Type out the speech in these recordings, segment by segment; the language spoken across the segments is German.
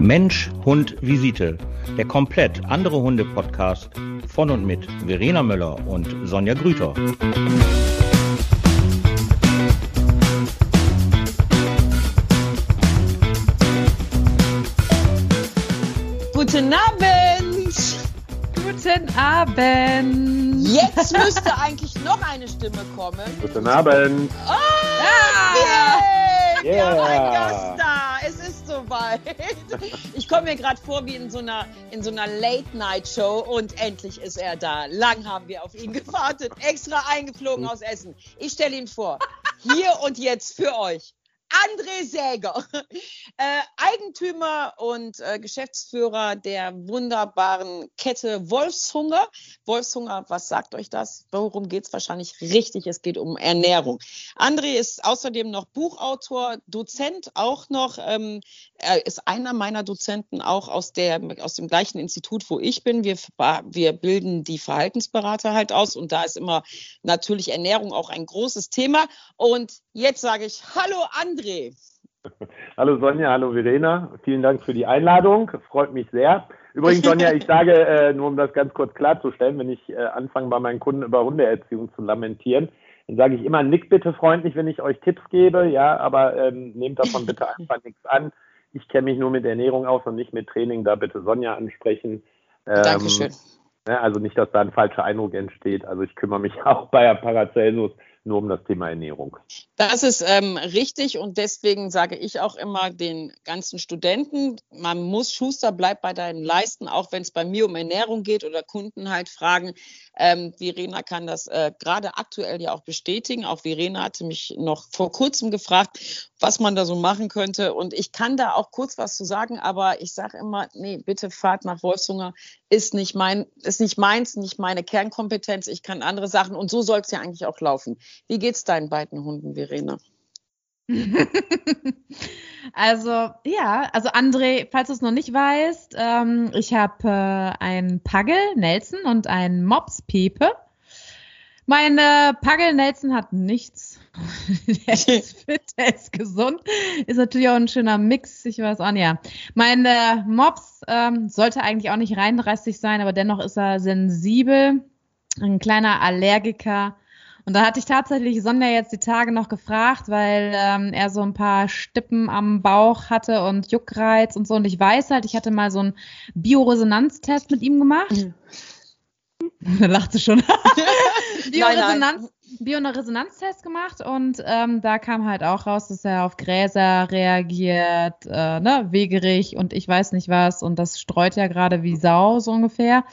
Mensch, Hund, Visite. Der komplett andere Hunde-Podcast von und mit Verena Möller und Sonja Grüter. Guten Abend! Guten Abend! Jetzt müsste eigentlich noch eine Stimme kommen. Guten Abend. Oh, yeah. Yeah. Wir haben einen Gast da. Soweit. Ich komme mir gerade vor wie in so einer, in so einer Late-Night-Show und endlich ist er da. Lang haben wir auf ihn gewartet. Extra eingeflogen aus Essen. Ich stelle ihn vor. Hier und jetzt für euch. André Säger, äh, Eigentümer und äh, Geschäftsführer der wunderbaren Kette Wolfshunger. Wolfshunger, was sagt euch das? Worum geht es wahrscheinlich richtig? Es geht um Ernährung. André ist außerdem noch Buchautor, Dozent auch noch. Ähm, er ist einer meiner Dozenten auch aus, der, aus dem gleichen Institut, wo ich bin. Wir, wir bilden die Verhaltensberater halt aus und da ist immer natürlich Ernährung auch ein großes Thema. Und jetzt sage ich Hallo André. Hallo Sonja, hallo Verena. Vielen Dank für die Einladung. Freut mich sehr. Übrigens, Sonja, ich sage, äh, nur um das ganz kurz klarzustellen, wenn ich äh, anfange, bei meinen Kunden über Hundeerziehung zu lamentieren, dann sage ich immer, nick bitte freundlich, wenn ich euch Tipps gebe, ja, aber ähm, nehmt davon bitte einfach nichts an. Ich kenne mich nur mit Ernährung aus und nicht mit Training, da bitte Sonja ansprechen. Ähm, Dankeschön. Ne, also nicht, dass da ein falscher Eindruck entsteht. Also ich kümmere mich auch bei Paracelsus nur um das Thema Ernährung. Das ist ähm, richtig und deswegen sage ich auch immer den ganzen Studenten, man muss Schuster, bleib bei deinen Leisten, auch wenn es bei mir um Ernährung geht oder Kunden halt fragen. Ähm, Verena kann das äh, gerade aktuell ja auch bestätigen. Auch Verena hatte mich noch vor kurzem gefragt, was man da so machen könnte. Und ich kann da auch kurz was zu sagen, aber ich sage immer, nee, bitte fahrt nach Wolfshunger, ist nicht mein, ist nicht meins, nicht meine Kernkompetenz. Ich kann andere Sachen und so soll es ja eigentlich auch laufen. Wie geht's deinen beiden Hunden, Verena? also ja, also André, falls du es noch nicht weißt, ähm, ich habe äh, einen Pagel Nelson und einen Mops Pepe. Mein äh, Pagel Nelson hat nichts. der ist fit, der ist gesund. Ist natürlich auch ein schöner Mix. Ich weiß auch nicht. Ja. Mein äh, Mops ähm, sollte eigentlich auch nicht reinrassig sein, aber dennoch ist er sensibel. Ein kleiner Allergiker und da hatte ich tatsächlich Sonja jetzt die Tage noch gefragt, weil ähm, er so ein paar Stippen am Bauch hatte und Juckreiz und so. Und ich weiß halt, ich hatte mal so einen Bioresonanztest mit ihm gemacht. Mhm. da lacht sie schon. Bioresonanz, Bioresonanztest gemacht und ähm, da kam halt auch raus, dass er auf Gräser reagiert, äh, ne, wegerig und ich weiß nicht was und das streut ja gerade wie Sau so ungefähr.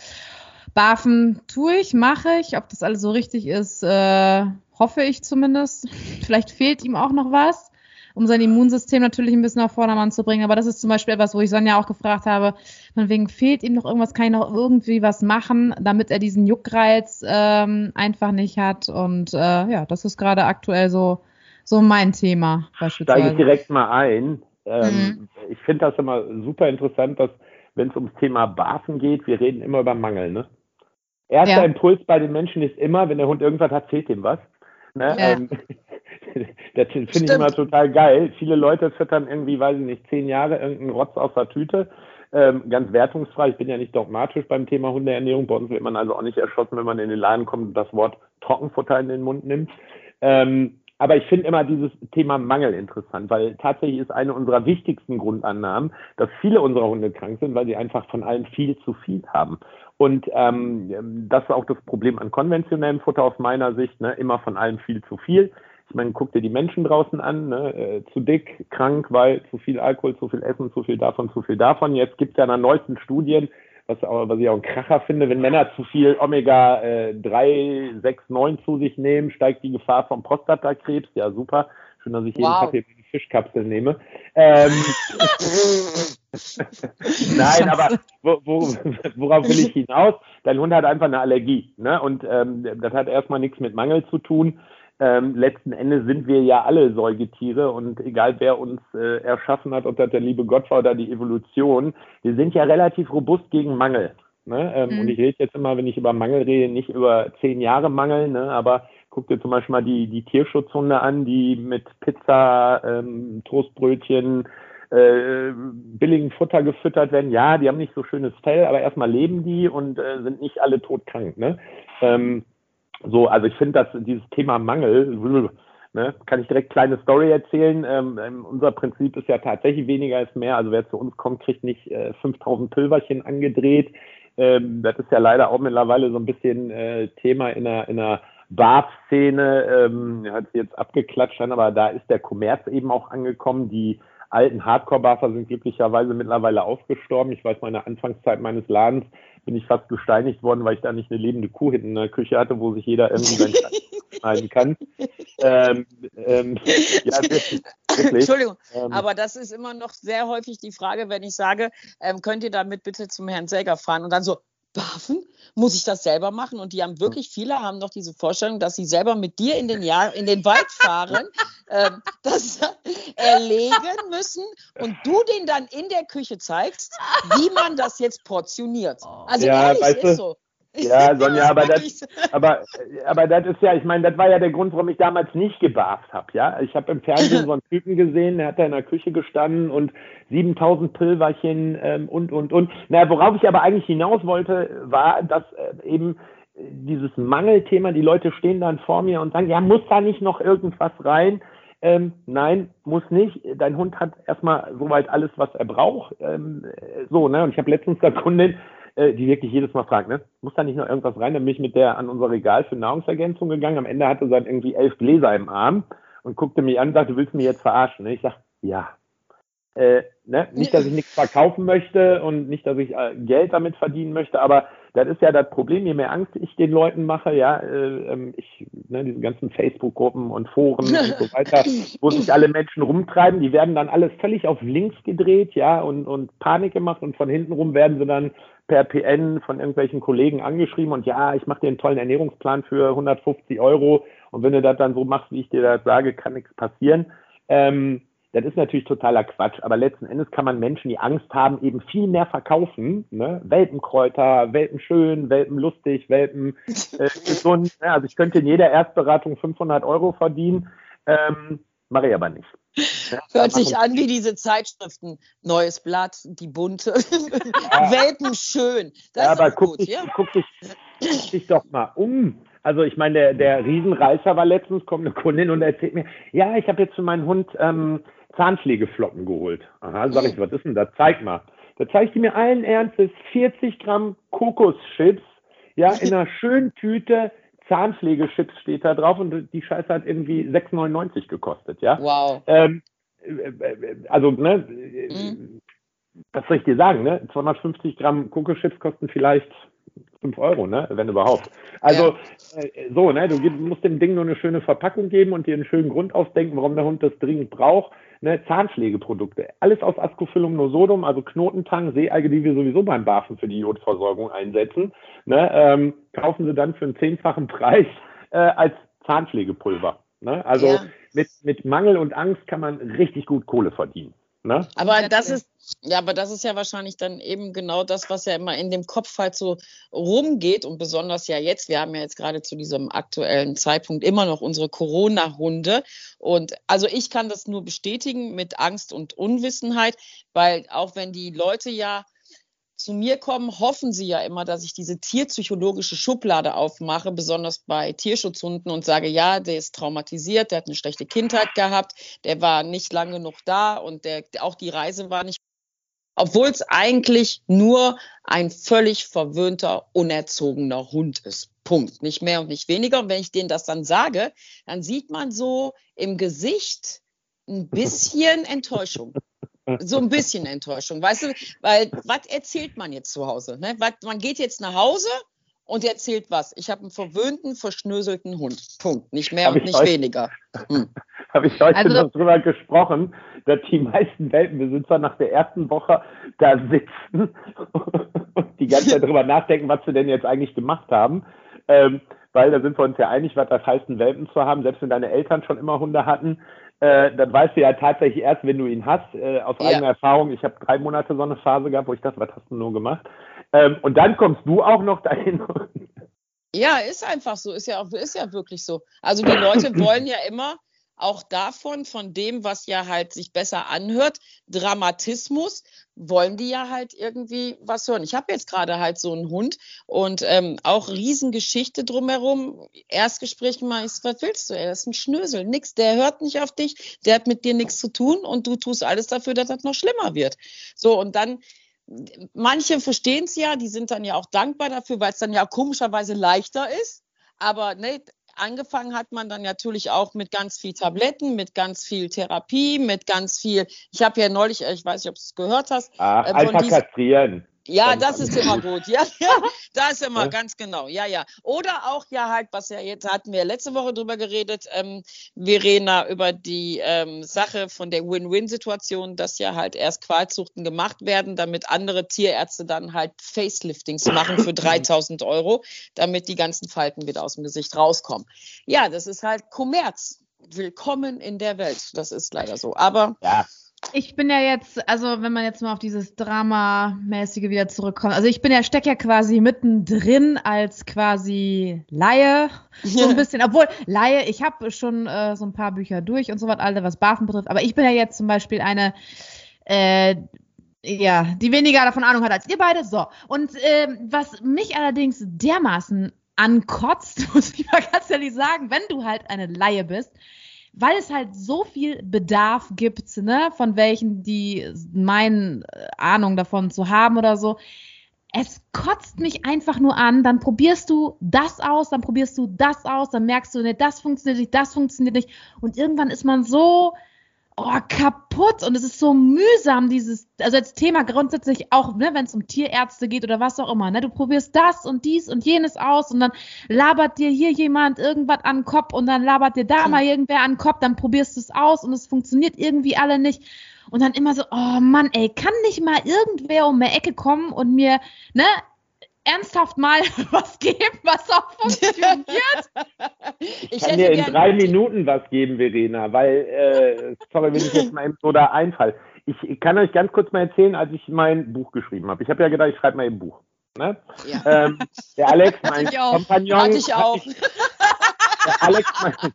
Barfen tue ich, mache ich. Ob das alles so richtig ist, äh, hoffe ich zumindest. Vielleicht fehlt ihm auch noch was, um sein Immunsystem natürlich ein bisschen auf Vordermann zu bringen. Aber das ist zum Beispiel etwas, wo ich Sonja auch gefragt habe, von wegen fehlt ihm noch irgendwas, kann ich noch irgendwie was machen, damit er diesen Juckreiz ähm, einfach nicht hat. Und äh, ja, das ist gerade aktuell so, so mein Thema beispielsweise. Steige ich direkt mal ein. Ähm, mhm. Ich finde das immer super interessant, dass wenn es ums Thema Barfen geht, wir reden immer über Mangel, ne? Erster ja. Impuls bei den Menschen ist immer, wenn der Hund irgendwas hat, fehlt ihm was. Ne? Ja. Ähm, das finde ich immer total geil. Viele Leute füttern irgendwie, weiß ich nicht, zehn Jahre irgendeinen Rotz aus der Tüte. Ähm, ganz wertungsfrei. Ich bin ja nicht dogmatisch beim Thema Hundeernährung. Bei uns wird man also auch nicht erschossen, wenn man in den Laden kommt und das Wort Trockenfutter in den Mund nimmt. Ähm, aber ich finde immer dieses Thema Mangel interessant, weil tatsächlich ist eine unserer wichtigsten Grundannahmen, dass viele unserer Hunde krank sind, weil sie einfach von allem viel zu viel haben. Und ähm, das ist auch das Problem an konventionellem Futter aus meiner Sicht, ne? immer von allem viel zu viel. Ich meine, guck dir die Menschen draußen an, ne? äh, zu dick, krank, weil zu viel Alkohol, zu viel Essen, zu viel davon, zu viel davon. Jetzt gibt es ja nach neuesten Studien, was, auch, was ich auch ein Kracher finde, wenn Männer zu viel Omega äh, 3, 6, 9 zu sich nehmen, steigt die Gefahr vom Prostatakrebs. Ja, super. Schön, dass ich jeden wow. Kaffee eine Fischkapsel nehme. Ähm, Nein, aber wo, wo, worauf will ich hinaus? Dein Hund hat einfach eine Allergie. Ne? Und ähm, das hat erstmal nichts mit Mangel zu tun. Ähm, letzten Endes sind wir ja alle Säugetiere und egal wer uns äh, erschaffen hat, ob das der liebe Gott war oder die Evolution, wir sind ja relativ robust gegen Mangel. Ne? Ähm, mhm. Und ich rede jetzt immer, wenn ich über Mangel rede, nicht über zehn Jahre Mangel, ne? aber guck dir zum Beispiel mal die, die Tierschutzhunde an, die mit Pizza, ähm, Toastbrötchen, äh, billigen Futter gefüttert werden. Ja, die haben nicht so schönes Fell, aber erstmal leben die und äh, sind nicht alle todkrank. Ne? Ähm, so, also ich finde, dass dieses Thema Mangel, ne, kann ich direkt kleine Story erzählen. Ähm, ähm unser Prinzip ist ja tatsächlich weniger ist mehr. Also wer zu uns kommt, kriegt nicht äh, 5000 Pülverchen angedreht. Ähm, das ist ja leider auch mittlerweile so ein bisschen äh, Thema in einer, in einer Bar-Szene. Ähm, hat sie jetzt abgeklatscht, aber da ist der Kommerz eben auch angekommen. Die alten Hardcore-Barfer sind glücklicherweise mittlerweile ausgestorben. Ich weiß, meine Anfangszeit meines Ladens bin ich fast gesteinigt worden, weil ich da nicht eine lebende Kuh hinten in der Küche hatte, wo sich jeder irgendwie sein schneiden kann. Ähm, ähm, ja, wirklich. Entschuldigung, ähm, aber das ist immer noch sehr häufig die Frage, wenn ich sage, ähm, könnt ihr damit bitte zum Herrn Säger fahren und dann so, Barfen? Muss ich das selber machen? Und die haben wirklich, viele haben noch diese Vorstellung, dass sie selber mit dir in den, Jahr, in den Wald fahren, äh, das erlegen müssen und du den dann in der Küche zeigst, wie man das jetzt portioniert. Also ja, ehrlich, weißt du, ist so. Ja, Sonja, aber das, aber, aber das ist ja, ich meine, das war ja der Grund, warum ich damals nicht gebarft habe, ja. Ich habe im Fernsehen so einen Typen gesehen, der hat da in der Küche gestanden und 7000 Pülverchen ähm, und, und, und. Na, worauf ich aber eigentlich hinaus wollte, war, dass äh, eben dieses Mangelthema, die Leute stehen dann vor mir und sagen, ja, muss da nicht noch irgendwas rein? Ähm, nein, muss nicht. Dein Hund hat erstmal soweit alles, was er braucht. Ähm, so, ne? Und ich habe letztens der Kundin äh, die wirklich jedes Mal fragt, ne? Muss da nicht noch irgendwas rein? Dann bin ich mit der an unser Regal für Nahrungsergänzung gegangen. Am Ende hatte sie halt irgendwie elf Gläser im Arm und guckte mich an und sagte, du willst mich jetzt verarschen? Ne? Ich sag, ja. Äh, ne? Nicht, dass ich nichts verkaufen möchte und nicht, dass ich äh, Geld damit verdienen möchte, aber das ist ja das Problem, je mehr Angst ich den Leuten mache, ja, äh, ähm, ich, ne, diese ganzen Facebook-Gruppen und Foren und so weiter, wo sich alle Menschen rumtreiben, die werden dann alles völlig auf links gedreht, ja, und, und Panik gemacht und von hinten rum werden sie dann per PN von irgendwelchen Kollegen angeschrieben und ja, ich mache dir einen tollen Ernährungsplan für 150 Euro und wenn du das dann so machst, wie ich dir das sage, kann nichts passieren. Ähm, das ist natürlich totaler Quatsch, aber letzten Endes kann man Menschen, die Angst haben, eben viel mehr verkaufen. Ne? Welpenkräuter, Welpenschön, Welpenlustig, Welpen äh, gesund. Ne? Also ich könnte in jeder Erstberatung 500 Euro verdienen, ähm, mache ich aber nicht. Hört sich an wie diese Zeitschriften. Neues Blatt, die bunte. Ja. Welpen schön. Das ja, aber guck, gut, dich, ja? guck, dich, guck dich doch mal um. Also ich meine, der, der Riesenreißer war letztens, kommt eine Kundin und erzählt mir, ja, ich habe jetzt für meinen Hund ähm, Zahnpflegeflocken geholt. Aha, sag ich, was ist denn da? Zeig mal. Da zeigt die mir allen Ernstes 40 Gramm Kokoschips, ja, in einer schönen Tüte Zahnpflegechips steht da drauf und die Scheiße hat irgendwie 6,99 gekostet, ja. Wow. Ähm, äh, äh, also, ne, mhm. was soll ich dir sagen, ne? 250 Gramm Kokoschips kosten vielleicht 5 Euro, ne? Wenn überhaupt. Also ja. äh, so, ne? Du musst dem Ding nur eine schöne Verpackung geben und dir einen schönen Grund ausdenken, warum der Hund das dringend braucht. Ne? Zahnpflegeprodukte. Alles aus Ascophyllum nosodum, also Knotentang, Seealge, die wir sowieso beim Bafen für die Jodversorgung einsetzen. Ne? Ähm, kaufen sie dann für einen zehnfachen Preis äh, als Zahnpflegepulver. Ne? Also ja. mit, mit Mangel und Angst kann man richtig gut Kohle verdienen. Ne? Aber das ist, ja, aber das ist ja wahrscheinlich dann eben genau das, was ja immer in dem Kopf halt so rumgeht und besonders ja jetzt, wir haben ja jetzt gerade zu diesem aktuellen Zeitpunkt immer noch unsere Corona-Hunde. Und also ich kann das nur bestätigen mit Angst und Unwissenheit, weil auch wenn die Leute ja zu mir kommen, hoffen sie ja immer, dass ich diese tierpsychologische Schublade aufmache, besonders bei Tierschutzhunden und sage, ja, der ist traumatisiert, der hat eine schlechte Kindheit gehabt, der war nicht lange genug da und der, auch die Reise war nicht, obwohl es eigentlich nur ein völlig verwöhnter, unerzogener Hund ist. Punkt. Nicht mehr und nicht weniger. Und wenn ich denen das dann sage, dann sieht man so im Gesicht ein bisschen Enttäuschung so ein bisschen Enttäuschung, weißt du, weil was erzählt man jetzt zu Hause? Ne? Was, man geht jetzt nach Hause und erzählt was. Ich habe einen verwöhnten, verschnöselten Hund. Punkt. Nicht mehr hab und nicht heute, weniger. Hm. habe ich heute also, noch drüber gesprochen, dass die meisten Welpenbesitzer nach der ersten Woche da sitzen und die ganze Zeit drüber nachdenken, was sie denn jetzt eigentlich gemacht haben. Ähm, weil da sind wir uns ja einig, was das heißt, einen Welpen zu haben, selbst wenn deine Eltern schon immer Hunde hatten äh, dann weißt du ja tatsächlich erst, wenn du ihn hast, äh, aus ja. eigener Erfahrung. Ich habe drei Monate so eine Phase gehabt, wo ich dachte, was hast du nur gemacht? Ähm, und dann kommst du auch noch dahin. Ja, ist einfach so, ist ja auch, ist ja wirklich so. Also die Leute wollen ja immer auch davon, von dem, was ja halt sich besser anhört, Dramatismus, wollen die ja halt irgendwie was hören. Ich habe jetzt gerade halt so einen Hund und ähm, auch Riesengeschichte drumherum. Erstgespräch mal ist, was willst du? Er ist ein Schnösel, nix. Der hört nicht auf dich, der hat mit dir nichts zu tun und du tust alles dafür, dass das noch schlimmer wird. So, und dann manche verstehen es ja, die sind dann ja auch dankbar dafür, weil es dann ja komischerweise leichter ist. Aber ne, angefangen hat man dann natürlich auch mit ganz viel Tabletten, mit ganz viel Therapie, mit ganz viel. Ich habe ja neulich, ich weiß nicht, ob du es gehört hast. Ach, äh, einfach kastrieren. Ja, das ist immer gut. Ja, ja, das ist immer ja. ganz genau. Ja, ja. Oder auch ja halt, was ja jetzt hatten wir letzte Woche drüber geredet, ähm, Verena, über die ähm, Sache von der Win-Win-Situation, dass ja halt erst Qualzuchten gemacht werden, damit andere Tierärzte dann halt Faceliftings machen für 3000 Euro, damit die ganzen Falten wieder aus dem Gesicht rauskommen. Ja, das ist halt Kommerz. Willkommen in der Welt. Das ist leider so. Aber ja ich bin ja jetzt, also wenn man jetzt mal auf dieses Dramamäßige wieder zurückkommt, also ich bin ja, steck ja quasi mittendrin als quasi Laie, so ein bisschen, obwohl Laie, ich habe schon äh, so ein paar Bücher durch und so was, alle was Bafen betrifft, aber ich bin ja jetzt zum Beispiel eine, äh, ja, die weniger davon Ahnung hat als ihr beide. So. Und äh, was mich allerdings dermaßen ankotzt, muss ich mal ganz ehrlich sagen, wenn du halt eine Laie bist, weil es halt so viel Bedarf gibt, ne, von welchen die meinen äh, Ahnung davon zu haben oder so. Es kotzt mich einfach nur an, dann probierst du das aus, dann probierst du das aus, dann merkst du, ne, das funktioniert nicht, das funktioniert nicht. Und irgendwann ist man so oh, kaputt und es ist so mühsam, dieses, also als Thema grundsätzlich auch, ne, wenn es um Tierärzte geht oder was auch immer, ne, du probierst das und dies und jenes aus und dann labert dir hier jemand irgendwas an den Kopf und dann labert dir da mal irgendwer an den Kopf, dann probierst du es aus und es funktioniert irgendwie alle nicht. Und dann immer so, oh Mann, ey, kann nicht mal irgendwer um die Ecke kommen und mir, ne, ernsthaft mal was geben, was auch funktioniert? Ich, ich kann dir in drei Minuten was geben, Verena, weil, äh, sorry, wenn ich jetzt mal eben so da einfall. Ich kann euch ganz kurz mal erzählen, als ich mein Buch geschrieben habe. Ich habe ja gedacht, ich schreibe mal ein Buch. Ne? Ja. Ähm, der Alex, mein Kompagnon. Hatte ich auch. der Alex, mein,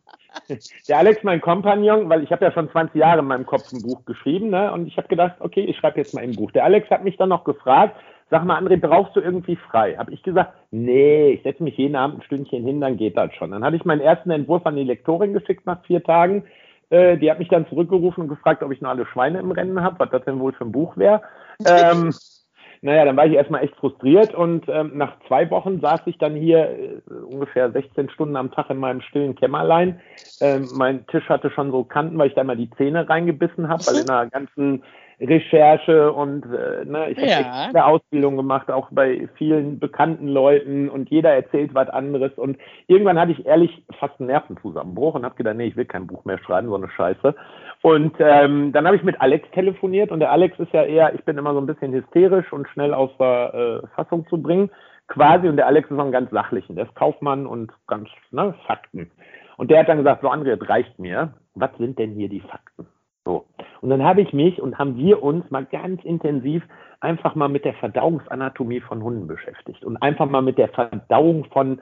der Alex, mein Kompagnon, weil ich habe ja schon 20 Jahre in meinem Kopf ein Buch geschrieben, ne? Und ich habe gedacht, okay, ich schreibe jetzt mal ein Buch. Der Alex hat mich dann noch gefragt, Sag mal, André, brauchst du irgendwie frei? Habe ich gesagt, nee, ich setze mich jeden Abend ein Stündchen hin, dann geht das schon. Dann hatte ich meinen ersten Entwurf an die Lektorin geschickt nach vier Tagen. Äh, die hat mich dann zurückgerufen und gefragt, ob ich noch alle Schweine im Rennen habe, was das denn wohl für ein Buch wäre. Ähm, naja, dann war ich erstmal echt frustriert und ähm, nach zwei Wochen saß ich dann hier äh, ungefähr 16 Stunden am Tag in meinem stillen Kämmerlein. Ähm, mein Tisch hatte schon so Kanten, weil ich da mal die Zähne reingebissen habe, weil in einer ganzen Recherche und äh, ne, ich habe ja. eine Ausbildung gemacht, auch bei vielen bekannten Leuten und jeder erzählt was anderes und irgendwann hatte ich ehrlich fast einen Nervenzusammenbruch und habe gedacht, nee, ich will kein Buch mehr schreiben, so eine Scheiße. Und ähm, dann habe ich mit Alex telefoniert und der Alex ist ja eher, ich bin immer so ein bisschen hysterisch und schnell aus der äh, Fassung zu bringen, quasi und der Alex ist noch ein ganz sachlichen, der ist Kaufmann und ganz ne, Fakten. Und der hat dann gesagt, so André, das reicht mir. Was sind denn hier die Fakten? So. Und dann habe ich mich und haben wir uns mal ganz intensiv einfach mal mit der Verdauungsanatomie von Hunden beschäftigt und einfach mal mit der Verdauung von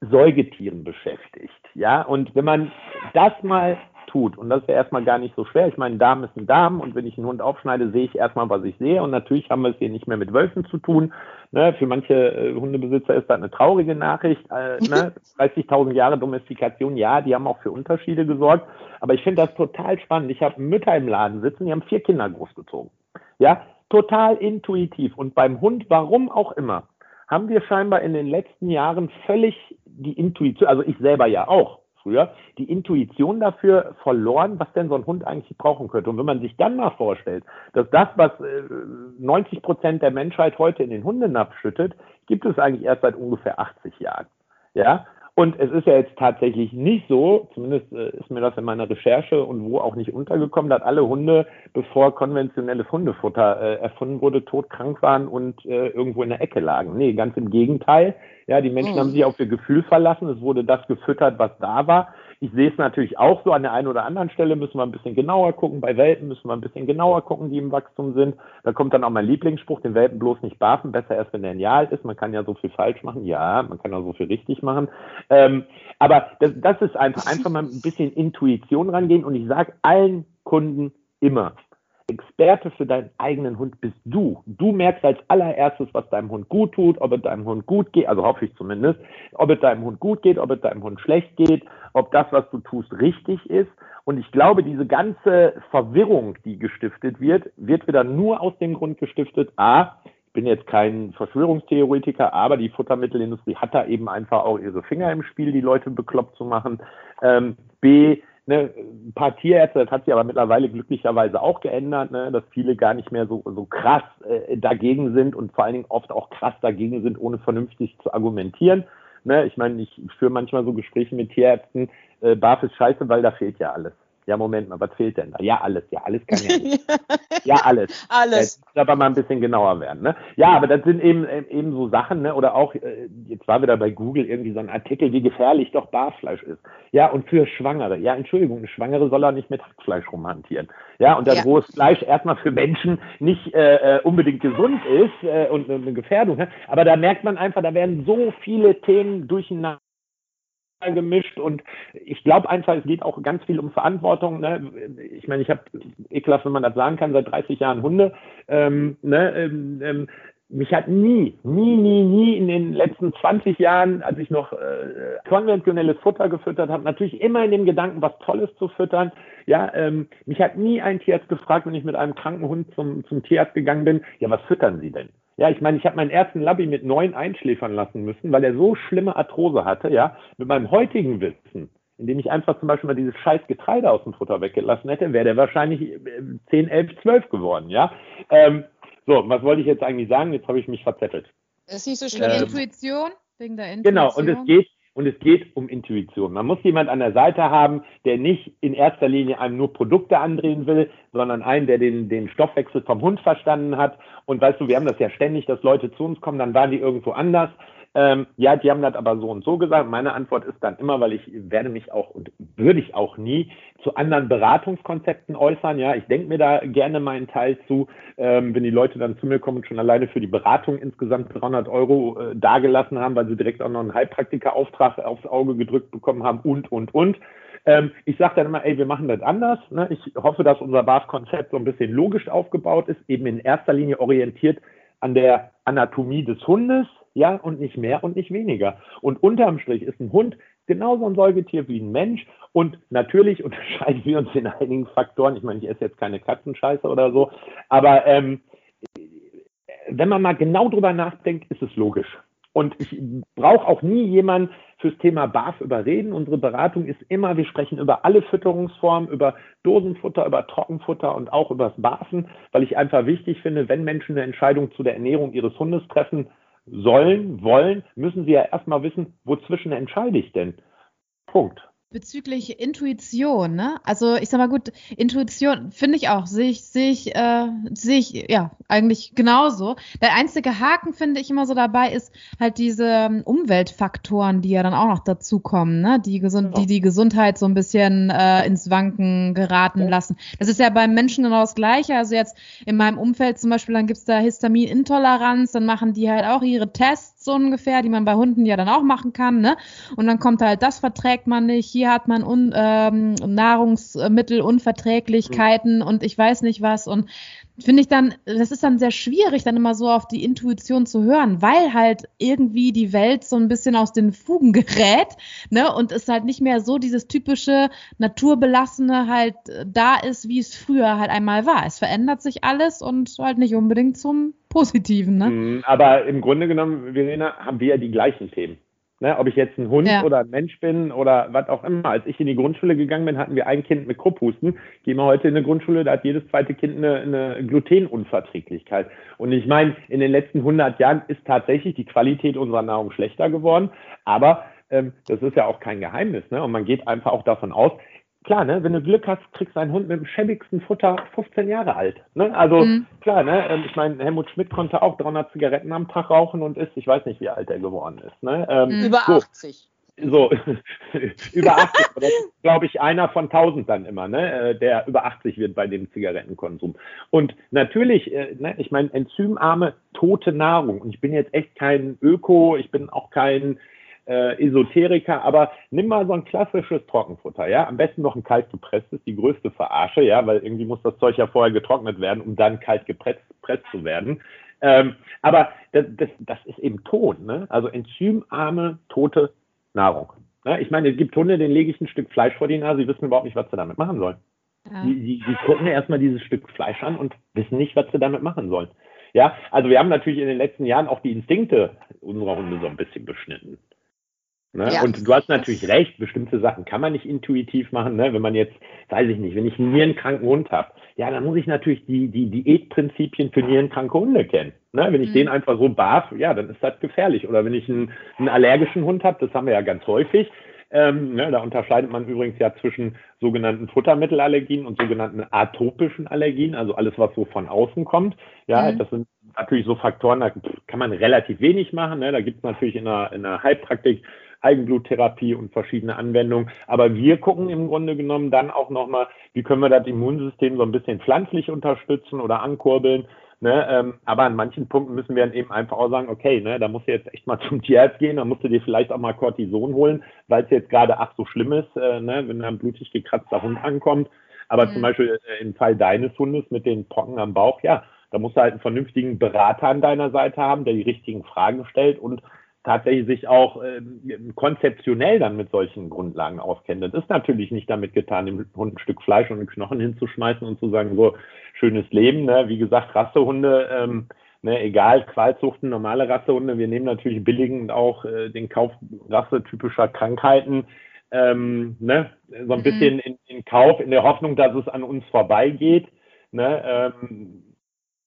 Säugetieren beschäftigt. Ja, und wenn man das mal tut, und das ist ja erstmal gar nicht so schwer, ich meine, ein Darm ist ein Darm und wenn ich einen Hund aufschneide, sehe ich erstmal, was ich sehe und natürlich haben wir es hier nicht mehr mit Wölfen zu tun. Ne? Für manche äh, Hundebesitzer ist das eine traurige Nachricht. Äh, ne? 30.000 Jahre Domestikation, ja, die haben auch für Unterschiede gesorgt, aber ich finde das total spannend. Ich habe Mütter im Laden sitzen, die haben vier Kinder großgezogen. Ja, total intuitiv. Und beim Hund, warum auch immer, haben wir scheinbar in den letzten Jahren völlig die Intuition, also ich selber ja auch früher, die Intuition dafür verloren, was denn so ein Hund eigentlich brauchen könnte. Und wenn man sich dann mal vorstellt, dass das, was 90 äh, Prozent der Menschheit heute in den Hundenapf schüttet, gibt es eigentlich erst seit ungefähr 80 Jahren. Ja, und es ist ja jetzt tatsächlich nicht so, zumindest äh, ist mir das in meiner Recherche und wo auch nicht untergekommen, dass alle Hunde, bevor konventionelles Hundefutter äh, erfunden wurde, todkrank waren und äh, irgendwo in der Ecke lagen. Nee, ganz im Gegenteil. Ja, die Menschen mhm. haben sich auf ihr Gefühl verlassen. Es wurde das gefüttert, was da war. Ich sehe es natürlich auch so, an der einen oder anderen Stelle müssen wir ein bisschen genauer gucken, bei Welpen müssen wir ein bisschen genauer gucken, die im Wachstum sind. Da kommt dann auch mein Lieblingsspruch, den Welpen bloß nicht barfen, besser erst, wenn der ein Jahr alt ist. Man kann ja so viel falsch machen, ja, man kann auch so viel richtig machen. Ähm, aber das, das ist einfach, einfach mal ein bisschen Intuition rangehen und ich sage allen Kunden immer, Experte für deinen eigenen Hund bist du. Du merkst als allererstes, was deinem Hund gut tut, ob es deinem Hund gut geht, also hoffe ich zumindest, ob es deinem Hund gut geht, ob es deinem Hund schlecht geht, ob das, was du tust, richtig ist. Und ich glaube, diese ganze Verwirrung, die gestiftet wird, wird wieder nur aus dem Grund gestiftet, a, ich bin jetzt kein Verschwörungstheoretiker, aber die Futtermittelindustrie hat da eben einfach auch ihre Finger im Spiel, die Leute bekloppt zu machen. Ähm, B, ne, ein paar Tierärzte, das hat sich aber mittlerweile glücklicherweise auch geändert, ne, dass viele gar nicht mehr so, so krass äh, dagegen sind und vor allen Dingen oft auch krass dagegen sind, ohne vernünftig zu argumentieren. Ne, ich meine, ich führe manchmal so Gespräche mit Tierärzten, äh, BAF ist scheiße, weil da fehlt ja alles. Ja, Moment mal, was fehlt denn da? Ja, alles. Ja, alles kann ja nicht. ja, alles. alles. Jetzt aber mal ein bisschen genauer werden. Ne? Ja, aber das sind eben, eben so Sachen, ne? oder auch, äh, jetzt war wieder bei Google irgendwie so ein Artikel, wie gefährlich doch Barfleisch ist. Ja, und für Schwangere. Ja, Entschuldigung, eine Schwangere soll er nicht mit Hackfleisch rumhantieren. Ja, und das ja. rohes Fleisch erstmal für Menschen nicht äh, äh unbedingt gesund ist äh, und eine Gefährdung. Ne? Aber da merkt man einfach, da werden so viele Themen durcheinander gemischt und ich glaube einfach, es geht auch ganz viel um Verantwortung. Ne? Ich meine, ich habe, ekelhaft, wenn man das sagen kann, seit 30 Jahren Hunde. Ähm, ne? ähm, ähm, mich hat nie, nie, nie, nie in den letzten 20 Jahren, als ich noch äh, konventionelles Futter gefüttert habe, natürlich immer in dem Gedanken, was Tolles zu füttern. Ja, ähm, mich hat nie ein Tierarzt gefragt, wenn ich mit einem kranken Hund zum, zum Tierarzt gegangen bin, ja, was füttern Sie denn? Ja, ich meine, ich habe meinen ersten Labby mit neun einschläfern lassen müssen, weil er so schlimme Arthrose hatte, ja. Mit meinem heutigen Wissen, indem ich einfach zum Beispiel mal dieses scheiß Getreide aus dem Futter weggelassen hätte, wäre der wahrscheinlich 10, 11, 12 geworden, ja. Ähm, so, was wollte ich jetzt eigentlich sagen? Jetzt habe ich mich verzettelt. Das ist nicht so schlimm. Ähm, Intuition, wegen der Intuition. Genau, und es geht, und es geht um Intuition. Man muss jemand an der Seite haben, der nicht in erster Linie einem nur Produkte andrehen will, sondern einen, der den, den Stoffwechsel vom Hund verstanden hat. Und weißt du, wir haben das ja ständig, dass Leute zu uns kommen, dann waren die irgendwo anders. Ähm, ja, die haben das aber so und so gesagt. Meine Antwort ist dann immer, weil ich werde mich auch und würde ich auch nie zu anderen Beratungskonzepten äußern. Ja, ich denke mir da gerne meinen Teil zu, ähm, wenn die Leute dann zu mir kommen und schon alleine für die Beratung insgesamt 300 Euro äh, dagelassen haben, weil sie direkt auch noch einen Heilpraktika-Auftrag aufs Auge gedrückt bekommen haben und, und, und. Ähm, ich sage dann immer, ey, wir machen das anders. Ne? Ich hoffe, dass unser BAF-Konzept so ein bisschen logisch aufgebaut ist, eben in erster Linie orientiert an der Anatomie des Hundes, ja, und nicht mehr und nicht weniger. Und unterm Strich ist ein Hund genauso ein Säugetier wie ein Mensch. Und natürlich unterscheiden wir uns in einigen Faktoren. Ich meine, ich esse jetzt keine Katzenscheiße oder so. Aber ähm, wenn man mal genau drüber nachdenkt, ist es logisch. Und ich brauche auch nie jemanden fürs Thema BAF überreden. Unsere Beratung ist immer, wir sprechen über alle Fütterungsformen, über Dosenfutter, über Trockenfutter und auch über das BAFen, weil ich einfach wichtig finde, wenn Menschen eine Entscheidung zu der Ernährung ihres Hundes treffen, sollen, wollen, müssen sie ja erstmal wissen, wozwischen entscheide ich denn. Punkt. Bezüglich Intuition, ne? Also ich sag mal gut, Intuition finde ich auch, sehe ich, sehe ich, äh, sehe ich ja eigentlich genauso. Der einzige Haken finde ich immer so dabei ist halt diese ähm, Umweltfaktoren, die ja dann auch noch dazukommen, ne? Die, gesund, die die Gesundheit so ein bisschen äh, ins Wanken geraten ja. lassen. Das ist ja beim Menschen genau das Gleiche. Also jetzt in meinem Umfeld zum Beispiel, dann gibt's da Histaminintoleranz, dann machen die halt auch ihre Tests so ungefähr, die man bei Hunden ja dann auch machen kann, ne? Und dann kommt halt, das verträgt man nicht, hier hat man Un, ähm, Nahrungsmittelunverträglichkeiten mhm. und ich weiß nicht was und finde ich dann, das ist dann sehr schwierig, dann immer so auf die Intuition zu hören, weil halt irgendwie die Welt so ein bisschen aus den Fugen gerät, ne, und es halt nicht mehr so dieses typische naturbelassene halt da ist, wie es früher halt einmal war. Es verändert sich alles und halt nicht unbedingt zum Positiven, ne? Mhm, aber im Grunde genommen, Verena, haben wir ja die gleichen Themen. Ne, ob ich jetzt ein Hund ja. oder ein Mensch bin oder was auch immer. Als ich in die Grundschule gegangen bin, hatten wir ein Kind mit Krupphusten. Gehen wir heute in eine Grundschule, da hat jedes zweite Kind eine, eine Glutenunverträglichkeit. Und ich meine, in den letzten 100 Jahren ist tatsächlich die Qualität unserer Nahrung schlechter geworden. Aber ähm, das ist ja auch kein Geheimnis. Ne? Und man geht einfach auch davon aus, klar, ne, wenn du Glück hast, kriegst du einen Hund mit dem schäbigsten Futter 15 Jahre alt. Ne? Also mhm. klar, ne, ähm, ich meine, Helmut Schmidt konnte auch 300 Zigaretten am Tag rauchen und ist, ich weiß nicht, wie alt er geworden ist. Ne? Ähm, mhm. Über so. 80. so über 80, das ist, glaube ich, einer von 1000 dann immer, ne, äh, der über 80 wird bei dem Zigarettenkonsum. Und natürlich, äh, ne, ich meine, enzymarme, tote Nahrung. Und ich bin jetzt echt kein Öko, ich bin auch kein äh, Esoteriker, aber nimm mal so ein klassisches Trockenfutter, ja, am besten noch ein kalt gepresstes, die größte Verarsche, ja, weil irgendwie muss das Zeug ja vorher getrocknet werden, um dann kalt gepresst, zu werden. Ähm, aber das, das, das ist eben tot, ne? Also enzymarme, tote Nahrung. Ne? Ich meine, es gibt Hunde, denen lege ich ein Stück Fleisch vor die Nase, die wissen überhaupt nicht, was sie damit machen sollen. Ja. Die, die, die gucken erstmal dieses Stück Fleisch an und wissen nicht, was sie damit machen sollen. Ja, also wir haben natürlich in den letzten Jahren auch die Instinkte unserer Hunde so ein bisschen beschnitten. Ne? Ja, und du hast natürlich recht, bestimmte Sachen kann man nicht intuitiv machen. Ne? Wenn man jetzt, weiß ich nicht, wenn ich einen nierenkranken Hund habe, ja, dann muss ich natürlich die, die Diätprinzipien für nierenkranke Hunde kennen. Ne? Wenn ich mhm. den einfach so barf, ja, dann ist das gefährlich. Oder wenn ich einen, einen allergischen Hund habe, das haben wir ja ganz häufig, ähm, ne, da unterscheidet man übrigens ja zwischen sogenannten Futtermittelallergien und sogenannten atopischen Allergien, also alles, was so von außen kommt. Ja, mhm. das sind natürlich so Faktoren, da kann man relativ wenig machen. Ne? Da gibt es natürlich in der, in der Heilpraktik Eigenbluttherapie und verschiedene Anwendungen. Aber wir gucken im Grunde genommen dann auch nochmal, wie können wir das Immunsystem so ein bisschen pflanzlich unterstützen oder ankurbeln. Ne, ähm, aber an manchen Punkten müssen wir dann eben einfach auch sagen, okay, ne, da musst du jetzt echt mal zum Tierarzt gehen, da musst du dir vielleicht auch mal Cortison holen, weil es jetzt gerade ach so schlimm ist, äh, ne, wenn da ein blutig gekratzter Hund ankommt. Aber mhm. zum Beispiel äh, im Fall deines Hundes mit den Pocken am Bauch, ja, da musst du halt einen vernünftigen Berater an deiner Seite haben, der die richtigen Fragen stellt und tatsächlich sich auch äh, konzeptionell dann mit solchen Grundlagen auskennt. Das ist natürlich nicht damit getan, dem Hund ein Stück Fleisch und einen Knochen hinzuschmeißen und zu sagen, so schönes Leben. Ne? Wie gesagt, Rassehunde, ähm, ne, egal, Qualzuchten, normale Rassehunde, wir nehmen natürlich billigend auch äh, den Kauf rassetypischer Krankheiten ähm, ne, so ein mhm. bisschen in, in, Kauf, in der Hoffnung, dass es an uns vorbeigeht. Ne, ähm,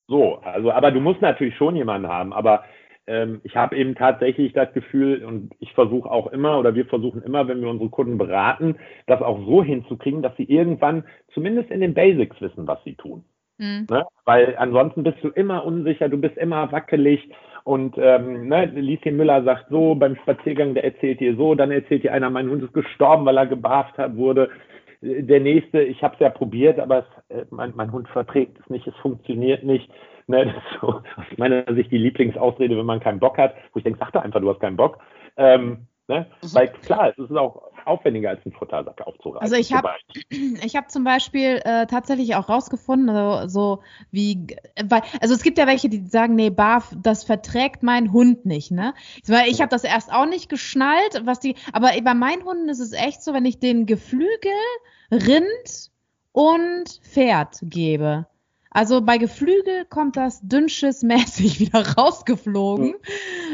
so, also, aber du musst natürlich schon jemanden haben, aber ähm, ich habe eben tatsächlich das Gefühl und ich versuche auch immer oder wir versuchen immer, wenn wir unsere Kunden beraten, das auch so hinzukriegen, dass sie irgendwann zumindest in den Basics wissen, was sie tun. Mhm. Ne? Weil ansonsten bist du immer unsicher, du bist immer wackelig. Und ähm, ne, Lieschen Müller sagt so beim Spaziergang, der erzählt dir so, dann erzählt dir einer, mein Hund ist gestorben, weil er gebarft hat, wurde. Der nächste, ich habe es ja probiert, aber es, äh, mein, mein Hund verträgt es nicht, es funktioniert nicht. Ne, das ist so aus meiner Sicht die Lieblingsausrede, wenn man keinen Bock hat, wo ich denke, sag doch einfach, du hast keinen Bock. Ähm, ne? mhm. Weil klar, es ist auch aufwendiger als einen Futtersack aufzureißen. Also ich habe ich hab zum Beispiel äh, tatsächlich auch rausgefunden, also, so wie, weil, also es gibt ja welche, die sagen, nee, Barf, das verträgt mein Hund nicht, ne? Weil ich habe das erst auch nicht geschnallt, was die, aber bei meinen Hunden ist es echt so, wenn ich den Geflügel, Rind und Pferd gebe, also bei Geflügel kommt das dünnschiss-mäßig wieder rausgeflogen. Mhm.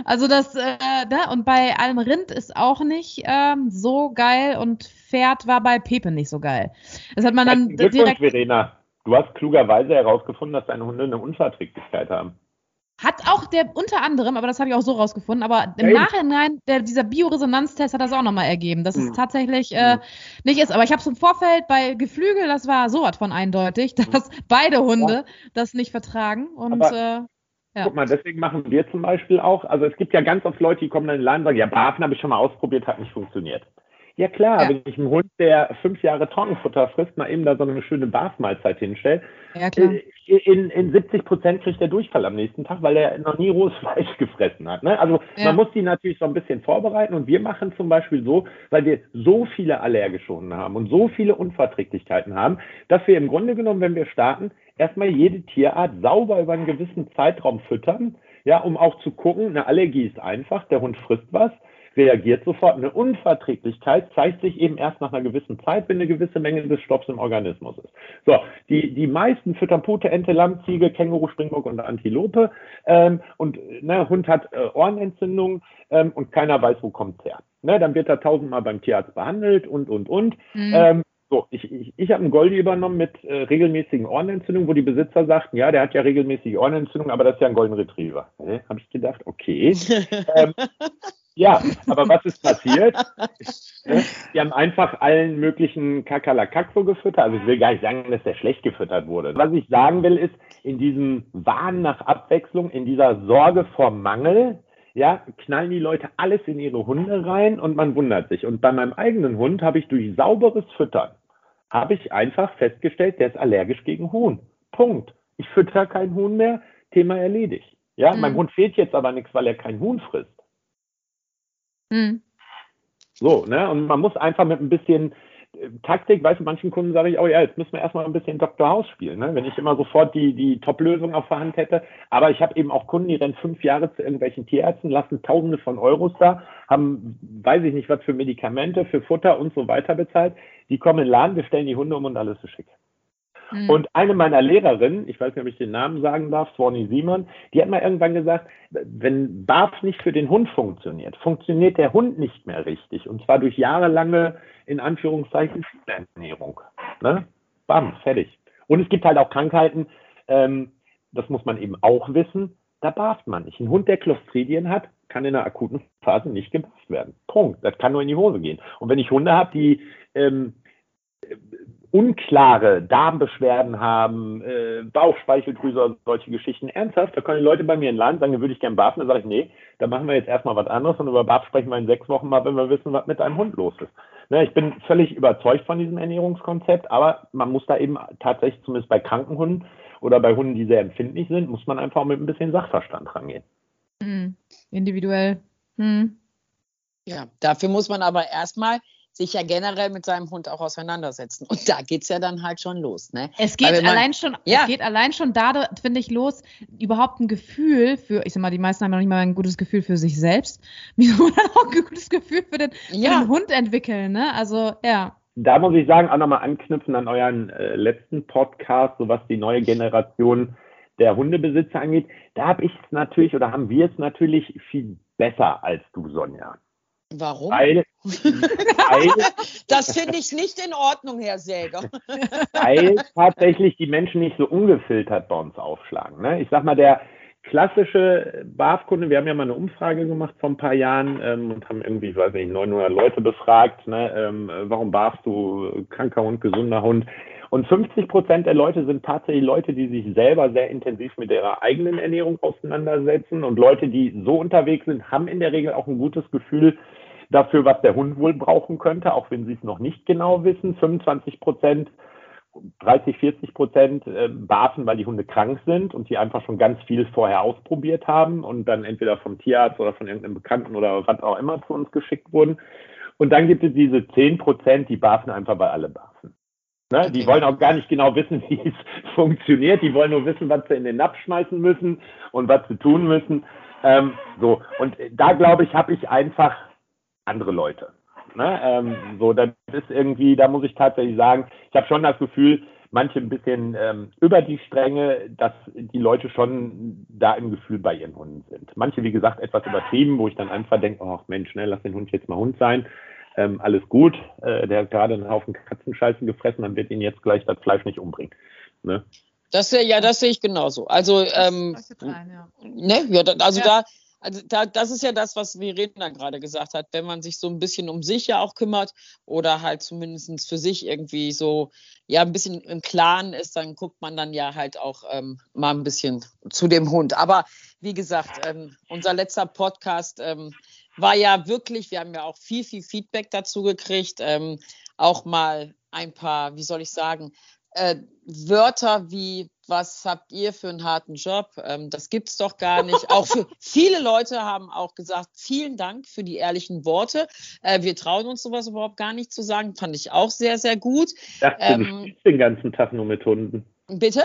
Also das, äh, da, und bei allem Rind ist auch nicht ähm, so geil und Pferd war bei Pepe nicht so geil. Das hat man dann direkt. Verena. Du hast klugerweise herausgefunden, dass deine Hunde eine Unverträglichkeit haben. Hat auch der unter anderem, aber das habe ich auch so rausgefunden, aber im ja, Nachhinein, der, dieser Bioresonanztest hat das auch nochmal ergeben, dass mhm. es tatsächlich äh, nicht ist. Aber ich habe es im Vorfeld bei Geflügel, das war so was von eindeutig, dass mhm. beide Hunde ja. das nicht vertragen. Und aber, äh, ja. Guck mal, deswegen machen wir zum Beispiel auch, also es gibt ja ganz oft Leute, die kommen dann in den Laden und sagen, ja, Bafen habe ich schon mal ausprobiert, hat nicht funktioniert. Ja klar, ja. wenn ich einen Hund, der fünf Jahre Trockenfutter frisst, mal eben da so eine schöne Barfmahlzeit hinstelle, ja, äh, in, in 70 Prozent kriegt der Durchfall am nächsten Tag, weil er noch nie rohes Fleisch gefressen hat. Ne? Also ja. man muss die natürlich so ein bisschen vorbereiten und wir machen zum Beispiel so, weil wir so viele allergische Hunde haben und so viele Unverträglichkeiten haben, dass wir im Grunde genommen, wenn wir starten, erstmal jede Tierart sauber über einen gewissen Zeitraum füttern, ja, um auch zu gucken, eine Allergie ist einfach, der Hund frisst was, reagiert sofort. Eine Unverträglichkeit zeigt sich eben erst nach einer gewissen Zeit, wenn eine gewisse Menge des Stoffs im Organismus ist. So, die, die meisten füttern Pute, Ente, Lamm, Ziege, Känguru, Springbock und Antilope. Ähm, und ne, Hund hat äh, Ohrenentzündung ähm, und keiner weiß, wo kommt's her. Ne, dann wird er tausendmal beim Tierarzt behandelt und, und, und. Mhm. Ähm, so, ich, ich, ich habe einen Goldi übernommen mit äh, regelmäßigen Ohrenentzündungen, wo die Besitzer sagten, ja, der hat ja regelmäßige Ohrenentzündung, aber das ist ja ein Golden Retriever. Ne? Habe ich gedacht, okay. ähm, ja, aber was ist passiert? Die haben einfach allen möglichen Kakerlakak so gefüttert. Also ich will gar nicht sagen, dass der schlecht gefüttert wurde. Was ich sagen will, ist, in diesem Wahn nach Abwechslung, in dieser Sorge vor Mangel, ja, knallen die Leute alles in ihre Hunde rein und man wundert sich. Und bei meinem eigenen Hund habe ich durch sauberes Füttern, habe ich einfach festgestellt, der ist allergisch gegen Huhn. Punkt. Ich fütter kein Huhn mehr, Thema erledigt. Ja, mhm. meinem Hund fehlt jetzt aber nichts, weil er kein Huhn frisst. Mhm. So, ne? Und man muss einfach mit ein bisschen äh, Taktik, weißt du, manchen Kunden sage ich, oh ja, jetzt müssen wir erstmal ein bisschen Dr. House spielen, ne? wenn ich immer sofort die, die Top-Lösung auf der Hand hätte. Aber ich habe eben auch Kunden, die rennen fünf Jahre zu irgendwelchen Tierärzten, lassen Tausende von Euros da, haben, weiß ich nicht, was für Medikamente, für Futter und so weiter bezahlt. Die kommen in den Laden, wir stellen die Hunde um und alles ist schick. Mhm. Und eine meiner Lehrerinnen, ich weiß nicht, ob ich den Namen sagen darf, Swanny Simon, die hat mal irgendwann gesagt, wenn BARF nicht für den Hund funktioniert, funktioniert der Hund nicht mehr richtig. Und zwar durch jahrelange, in Anführungszeichen, Ernährung. Ne? Bam, fertig. Und es gibt halt auch Krankheiten, ähm, das muss man eben auch wissen, da barft man nicht. Ein Hund, der Clostridien hat, kann in einer akuten Phase nicht gebarft werden. Punkt. Das kann nur in die Hose gehen. Und wenn ich Hunde habe, die ähm, unklare Darmbeschwerden haben, äh, Bauchspeicheldrüse, solche Geschichten ernsthaft, da können die Leute bei mir in Land sagen, da würde ich gerne barfen, dann sage ich, nee, da machen wir jetzt erstmal was anderes und über Barf sprechen wir in sechs Wochen mal, wenn wir wissen, was mit einem Hund los ist. Ne, ich bin völlig überzeugt von diesem Ernährungskonzept, aber man muss da eben tatsächlich, zumindest bei kranken Hunden oder bei Hunden, die sehr empfindlich sind, muss man einfach mit ein bisschen Sachverstand rangehen. Mhm. Individuell. Mhm. Ja, dafür muss man aber erstmal sich ja generell mit seinem Hund auch auseinandersetzen. Und da geht es ja dann halt schon los. Ne? Es geht man, allein schon, ja. es geht allein schon da, finde ich, los, überhaupt ein Gefühl für, ich sag mal, die meisten haben noch nicht mal ein gutes Gefühl für sich selbst. Wieso dann auch ein gutes Gefühl für den, ja. für den Hund entwickeln, ne? Also, ja. Da muss ich sagen, auch nochmal anknüpfen an euren äh, letzten Podcast, so was die neue Generation der Hundebesitzer angeht. Da habe ich es natürlich oder haben wir es natürlich viel besser als du, Sonja. Warum? Weil, weil das finde ich nicht in Ordnung, Herr Säger. Weil tatsächlich die Menschen nicht so ungefiltert bei uns aufschlagen. Ne? Ich sag mal, der klassische BAF-Kunde, wir haben ja mal eine Umfrage gemacht vor ein paar Jahren ähm, und haben irgendwie, ich weiß nicht, 900 Leute befragt, ne? ähm, warum barfst du kranker Hund, gesunder Hund? Und 50 Prozent der Leute sind tatsächlich Leute, die sich selber sehr intensiv mit ihrer eigenen Ernährung auseinandersetzen. Und Leute, die so unterwegs sind, haben in der Regel auch ein gutes Gefühl dafür, was der Hund wohl brauchen könnte, auch wenn sie es noch nicht genau wissen. 25 Prozent 30, 40 Prozent äh, barfen, weil die Hunde krank sind und die einfach schon ganz viel vorher ausprobiert haben und dann entweder vom Tierarzt oder von irgendeinem Bekannten oder was auch immer zu uns geschickt wurden. Und dann gibt es diese 10 Prozent, die barfen einfach, weil alle barfen. Ne? Die wollen auch gar nicht genau wissen, wie es funktioniert. Die wollen nur wissen, was sie in den Napf schmeißen müssen und was sie tun müssen. Ähm, so. Und da glaube ich, habe ich einfach andere Leute. Ne? Ähm, so, das ist irgendwie, da muss ich tatsächlich sagen, ich habe schon das Gefühl, manche ein bisschen ähm, über die Stränge, dass die Leute schon da im Gefühl bei ihren Hunden sind. Manche, wie gesagt, etwas übertrieben, wo ich dann einfach denke, ach Mensch, ne, lass den Hund jetzt mal Hund sein. Ähm, alles gut, äh, der hat gerade einen Haufen Katzenscheißen gefressen, dann wird ihn jetzt gleich das Fleisch nicht umbringen. Ne? Das, ja, das sehe ich genauso. Also, ähm, rein, ja. Ne, ja, also ja. da also da, das ist ja das, was Verena gerade gesagt hat, wenn man sich so ein bisschen um sich ja auch kümmert oder halt zumindest für sich irgendwie so ja ein bisschen im Klaren ist, dann guckt man dann ja halt auch ähm, mal ein bisschen zu dem Hund. Aber wie gesagt, ähm, unser letzter Podcast ähm, war ja wirklich, wir haben ja auch viel, viel Feedback dazu gekriegt, ähm, auch mal ein paar, wie soll ich sagen, äh, Wörter wie was habt ihr für einen harten Job? Ähm, das gibt's doch gar nicht. Auch für viele Leute haben auch gesagt, vielen Dank für die ehrlichen Worte. Äh, wir trauen uns sowas überhaupt gar nicht zu sagen. Fand ich auch sehr, sehr gut. Ich dachte, ähm, du den ganzen Tag nur mit Hunden. Bitte?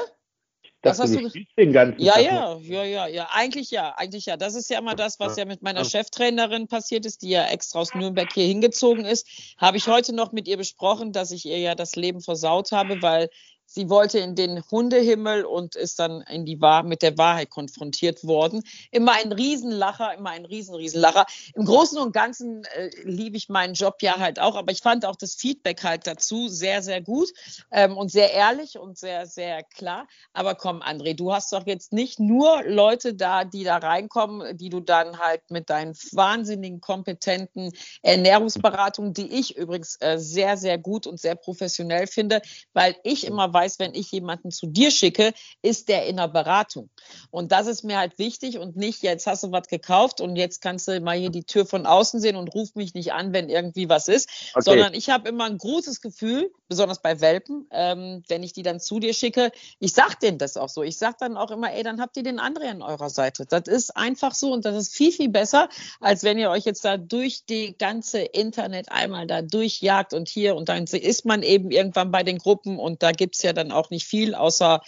Das hast du den ganzen ja, Tag ja, ja, ja, ja. Eigentlich ja, eigentlich ja. Das ist ja immer das, was ja mit meiner Cheftrainerin passiert ist, die ja extra aus Nürnberg hier hingezogen ist. Habe ich heute noch mit ihr besprochen, dass ich ihr ja das Leben versaut habe, weil Sie wollte in den Hundehimmel und ist dann in die Wahr mit der Wahrheit konfrontiert worden. Immer ein Riesenlacher, immer ein Riesen, Riesenlacher. Im Großen und Ganzen äh, liebe ich meinen Job ja halt auch, aber ich fand auch das Feedback halt dazu sehr, sehr gut ähm, und sehr ehrlich und sehr, sehr klar. Aber komm, André, du hast doch jetzt nicht nur Leute da, die da reinkommen, die du dann halt mit deinen wahnsinnigen, kompetenten Ernährungsberatungen, die ich übrigens äh, sehr, sehr gut und sehr professionell finde, weil ich immer weiß, weiß, wenn ich jemanden zu dir schicke, ist der in der Beratung. Und das ist mir halt wichtig und nicht, jetzt hast du was gekauft und jetzt kannst du mal hier die Tür von außen sehen und ruf mich nicht an, wenn irgendwie was ist, okay. sondern ich habe immer ein großes Gefühl, besonders bei Welpen, ähm, wenn ich die dann zu dir schicke, ich sag denen das auch so. Ich sag dann auch immer, ey, dann habt ihr den anderen an eurer Seite. Das ist einfach so und das ist viel, viel besser, als wenn ihr euch jetzt da durch die ganze Internet einmal da durchjagt und hier und dann ist man eben irgendwann bei den Gruppen und da gibt's ja dann auch nicht viel, außer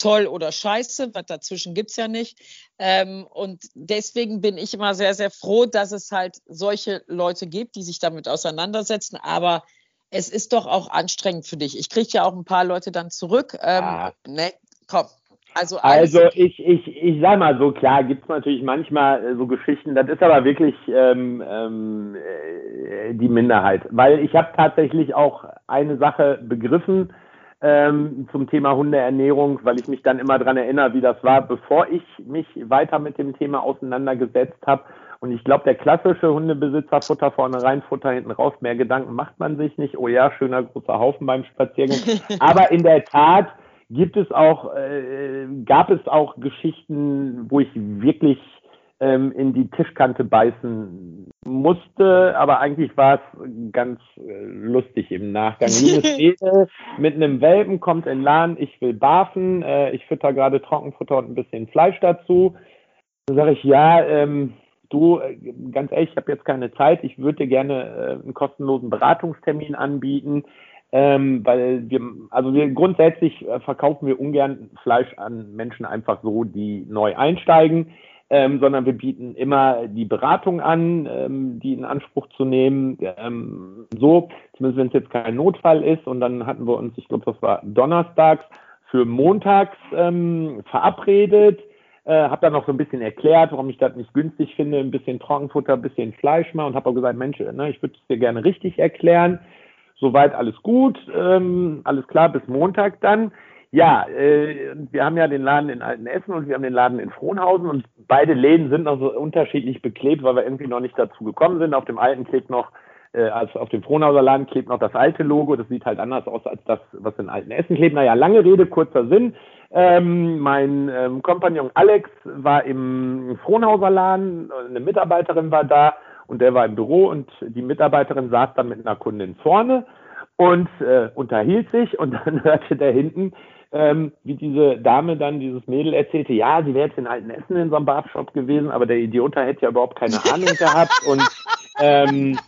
toll oder scheiße, was dazwischen gibt's ja nicht. Ähm, und deswegen bin ich immer sehr, sehr froh, dass es halt solche Leute gibt, die sich damit auseinandersetzen. Aber es ist doch auch anstrengend für dich. Ich kriege ja auch ein paar Leute dann zurück. Ähm, ah. ne, komm. Also, also ich, ich, ich sag mal so, klar, gibt es natürlich manchmal äh, so Geschichten, das ist aber wirklich ähm, ähm, äh, die Minderheit. Weil ich habe tatsächlich auch eine Sache begriffen ähm, zum Thema Hundeernährung, weil ich mich dann immer dran erinnere, wie das war, bevor ich mich weiter mit dem Thema auseinandergesetzt habe. Und ich glaube, der klassische Hundebesitzer, Futter vorne rein, Futter hinten raus, mehr Gedanken macht man sich nicht. Oh ja, schöner großer Haufen beim Spaziergang. Aber in der Tat gibt es auch, äh, gab es auch Geschichten, wo ich wirklich ähm, in die Tischkante beißen musste, aber eigentlich war es ganz äh, lustig im Nachgang. Liebes mit einem Welpen kommt in Laden, ich will barfen, äh, ich fütter gerade Trockenfutter und ein bisschen Fleisch dazu. Dann sage ich, ja, ähm, du, äh, ganz ehrlich, ich habe jetzt keine Zeit, ich würde dir gerne äh, einen kostenlosen Beratungstermin anbieten, ähm, weil wir, also wir grundsätzlich äh, verkaufen wir ungern Fleisch an Menschen einfach so, die neu einsteigen, ähm, sondern wir bieten immer die Beratung an, ähm, die in Anspruch zu nehmen, ähm, so, zumindest wenn es jetzt kein Notfall ist. Und dann hatten wir uns, ich glaube, das war donnerstags, für montags ähm, verabredet äh, habe dann noch so ein bisschen erklärt, warum ich das nicht günstig finde, ein bisschen Trockenfutter, ein bisschen Fleisch mal und habe auch gesagt, Mensch, ne, ich würde es dir gerne richtig erklären. Soweit alles gut, ähm, alles klar, bis Montag dann. Ja, äh, wir haben ja den Laden in Altenessen und wir haben den Laden in Frohnhausen und beide Läden sind noch so unterschiedlich beklebt, weil wir irgendwie noch nicht dazu gekommen sind. Auf dem alten klebt noch, äh, also auf dem Frohnhauser Laden klebt noch das alte Logo. Das sieht halt anders aus als das, was in Altenessen klebt. Naja, lange Rede, kurzer Sinn. Ähm, mein ähm, Kompagnon Alex war im Frohnhauser Laden, eine Mitarbeiterin war da und der war im Büro und die Mitarbeiterin saß dann mit einer Kundin vorne und äh, unterhielt sich und dann hörte der hinten, ähm, wie diese Dame dann, dieses Mädel erzählte, ja, sie wäre jetzt in Altenessen in so einem Barbershop gewesen, aber der Idiot hätte ja überhaupt keine Ahnung gehabt und ähm,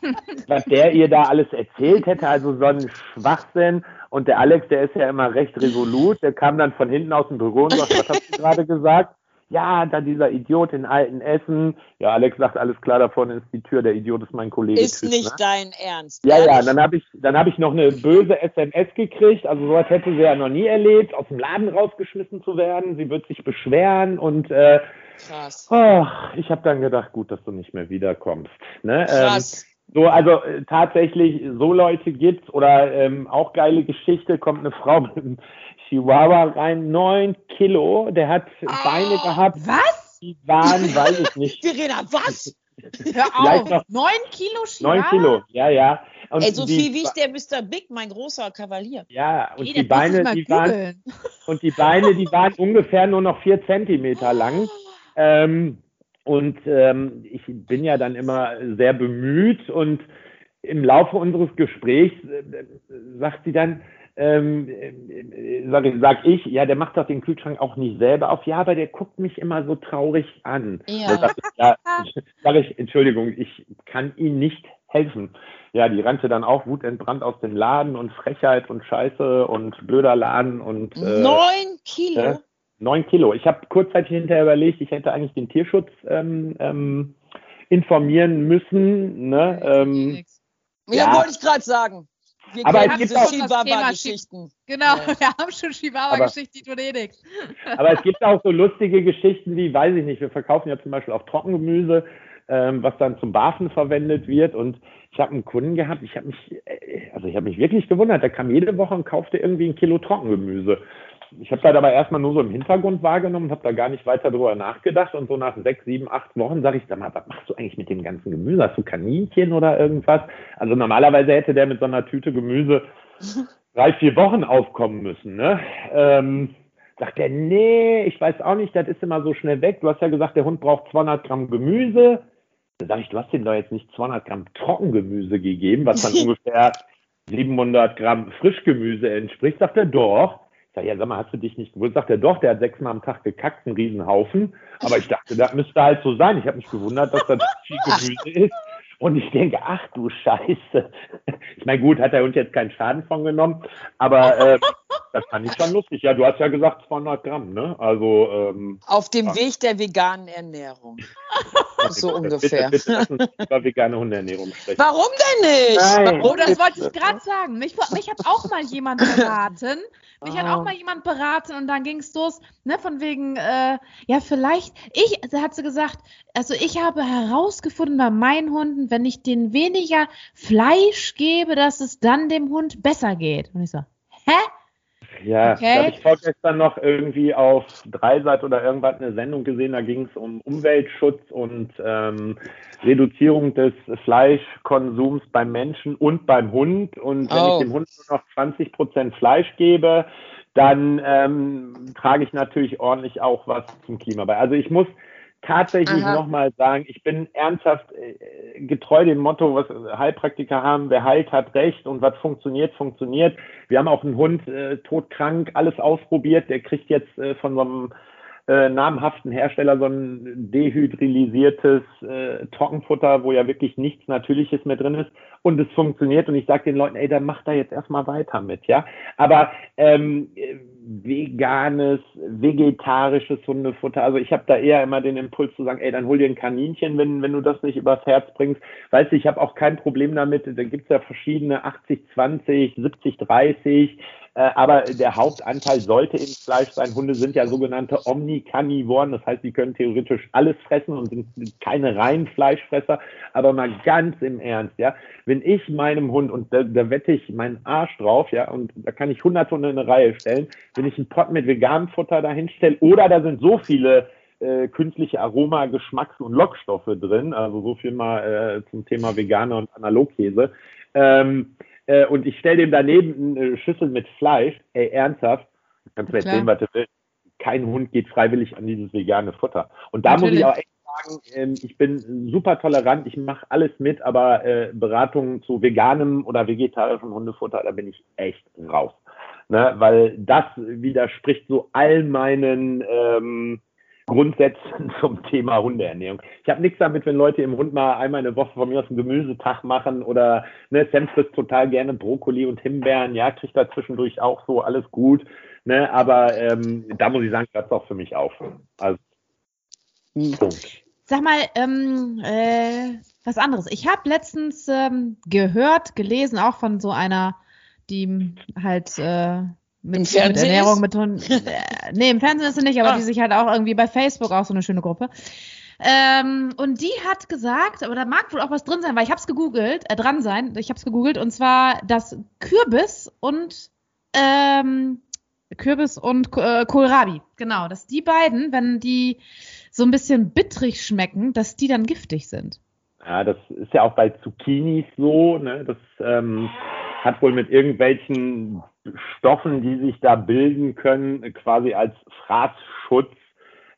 was der ihr da alles erzählt hätte, also so ein Schwachsinn. Und der Alex, der ist ja immer recht resolut, der kam dann von hinten aus dem Büro und sagte, was hast du gerade gesagt? Ja, da dieser Idiot in alten Essen. Ja, Alex sagt, alles klar, da vorne ist die Tür, der Idiot ist mein Kollege. Ist Tschüss, nicht ne? dein Ernst. Ja, ja, dann habe ich, dann habe ich noch eine böse SMS gekriegt. Also sowas hätte sie ja noch nie erlebt, aus dem Laden rausgeschmissen zu werden. Sie wird sich beschweren und äh, Krass. Oh, ich habe dann gedacht, gut, dass du nicht mehr wiederkommst. Ne? Ähm, Krass. Ähm, so, also äh, tatsächlich, so Leute gibt's oder ähm, auch geile Geschichte, kommt eine Frau mit einem Chihuahua rein, neun Kilo, der hat oh, Beine gehabt. Was? Die waren, weiß ich nicht. Verena, was? Hör auf, neun Kilo Chihuahua? Neun Kilo, ja, ja. Und Ey, so die, viel wiegt der Mr. Big, mein großer Kavalier. Ja, und Ey, die Beine, die waren, und die Beine, die waren ungefähr nur noch vier Zentimeter lang. Ähm, und ähm, ich bin ja dann immer sehr bemüht und im Laufe unseres Gesprächs äh, sagt sie dann, ähm, äh, sag, sag, ich, ja, der macht doch den Kühlschrank auch nicht selber auf. Ja, aber der guckt mich immer so traurig an. Ja. Sag ich, ja, sag ich, Entschuldigung, ich kann Ihnen nicht helfen. Ja, die rannte dann auch wutentbrannt aus dem Laden und Frechheit und Scheiße und blöder Laden und äh, neun Kilo. Äh, Neun Kilo. Ich habe kurzzeitig hinterher überlegt, ich hätte eigentlich den Tierschutz ähm, ähm, informieren müssen. Ne? Ähm, ja wollte ich gerade sagen. Wir aber es gibt auch Chihuahua-Geschichten. Genau, ja. wir haben schon Chihuahua-Geschichten, die tun eh nichts. Aber es gibt auch so lustige Geschichten wie, weiß ich nicht, wir verkaufen ja zum Beispiel auch Trockengemüse, ähm, was dann zum Bafen verwendet wird. Und ich habe einen Kunden gehabt, ich habe mich, äh, also ich habe mich wirklich gewundert, der kam jede Woche und kaufte irgendwie ein Kilo Trockengemüse ich habe das aber erstmal nur so im Hintergrund wahrgenommen, habe da gar nicht weiter drüber nachgedacht und so nach sechs, sieben, acht Wochen sage ich, sag mal, was machst du eigentlich mit dem ganzen Gemüse? Hast du Kaninchen oder irgendwas? Also normalerweise hätte der mit so einer Tüte Gemüse drei, vier Wochen aufkommen müssen. Ne? Ähm, sagt er, nee, ich weiß auch nicht, das ist immer so schnell weg. Du hast ja gesagt, der Hund braucht 200 Gramm Gemüse. Da sage ich, du hast ihm doch jetzt nicht 200 Gramm Trockengemüse gegeben, was dann ungefähr 700 Gramm Frischgemüse entspricht. Sagt er, doch. Sage, ja, sag mal, hast du dich nicht gewusst? Sagt er, doch, der hat sechsmal am Tag gekackt, einen Riesenhaufen. Aber ich dachte, das müsste halt so sein. Ich habe mich gewundert, dass da viel Gemüse ist. Und ich denke, ach du Scheiße. Ich meine, gut, hat der Hund jetzt keinen Schaden von genommen, aber äh, das fand ich schon lustig. Ja, du hast ja gesagt 200 Gramm, ne? Also ähm, auf dem ja. Weg der veganen Ernährung. so ungefähr. Bitte, bitte lass uns über vegane Hundeernährung sprechen. Warum denn nicht? Nein. Oh, das wollte ich gerade sagen. Mich, mich hat auch mal jemand beraten. Mich hat auch ah. mal jemand beraten und dann ging es los, ne, von wegen, äh, ja, vielleicht, ich, da hat sie gesagt, also ich habe herausgefunden bei meinen Hunden, wenn ich denen weniger Fleisch gebe, dass es dann dem Hund besser geht. Und ich so, hä? Ja, okay. da habe ich vorgestern noch irgendwie auf Dreisat oder irgendwas eine Sendung gesehen, da ging es um Umweltschutz und ähm, Reduzierung des Fleischkonsums beim Menschen und beim Hund. Und wenn oh. ich dem Hund nur noch 20 Prozent Fleisch gebe, dann ähm, trage ich natürlich ordentlich auch was zum Klima bei. Also ich muss tatsächlich nochmal sagen, ich bin ernsthaft äh, getreu dem Motto, was Heilpraktiker haben, wer heilt, hat recht und was funktioniert, funktioniert. Wir haben auch einen Hund, äh, todkrank, alles ausprobiert, der kriegt jetzt äh, von so einem äh, namhaften Hersteller so ein dehydralisiertes äh, Trockenfutter, wo ja wirklich nichts Natürliches mehr drin ist und es funktioniert und ich sage den Leuten, ey, dann macht da jetzt erstmal weiter mit, ja. Aber ähm, veganes, vegetarisches Hundefutter, also ich habe da eher immer den Impuls zu sagen, ey, dann hol dir ein Kaninchen, wenn, wenn du das nicht übers Herz bringst. Weißt du, ich habe auch kein Problem damit, da gibt's ja verschiedene 80, 20, 70, 30, äh, aber der Hauptanteil sollte im Fleisch sein. Hunde sind ja sogenannte Omnikarnivoren, das heißt, sie können theoretisch alles fressen und sind keine reinen Fleischfresser. Aber mal ganz im Ernst, ja, wenn ich meinem Hund, und da, da wette ich meinen Arsch drauf, ja, und da kann ich 100 Hunde in eine Reihe stellen, wenn ich einen Pot mit veganem Futter dahin stelle, oder da sind so viele äh, künstliche Aroma, Geschmacks- und Lockstoffe drin, also so viel mal äh, zum Thema Veganer und Analogkäse. Ähm, äh, und ich stelle dem daneben eine Schüssel mit Fleisch, ey, ernsthaft, kannst du erzählen, was du willst. Kein Hund geht freiwillig an dieses vegane Futter. Und da Natürlich. muss ich auch echt sagen, ähm, ich bin super tolerant, ich mache alles mit, aber äh, Beratungen zu veganem oder vegetarischem Hundefutter, da bin ich echt raus. Ne? Weil das widerspricht so all meinen ähm, Grundsätzen zum Thema Hundeernährung. Ich habe nichts damit, wenn Leute im Hund mal einmal eine Woche von mir aus einen Gemüsetag machen oder ne, Sam frisst total gerne Brokkoli und Himbeeren, ja, kriegt da zwischendurch auch so, alles gut. Ne, aber ähm, da muss ich sagen, das auch für mich auf. Also, Punkt. Sag mal, ähm, äh, was anderes. Ich habe letztens ähm, gehört, gelesen, auch von so einer, die halt äh, mit, Im Fernsehen mit Ernährung, mit Hunden. Äh, nee, im Fernsehen ist sie nicht, aber ah. die sich halt auch irgendwie bei Facebook auch so eine schöne Gruppe. Ähm, und die hat gesagt, aber da mag wohl auch was drin sein, weil ich habe es gegoogelt, äh, dran sein, ich habe es gegoogelt, und zwar dass Kürbis und ähm, Kürbis und äh, Kohlrabi, genau, dass die beiden, wenn die so ein bisschen bittrig schmecken, dass die dann giftig sind. Ja, das ist ja auch bei Zucchinis so, ne? Das ähm, hat wohl mit irgendwelchen Stoffen, die sich da bilden können, quasi als Fraßschutz.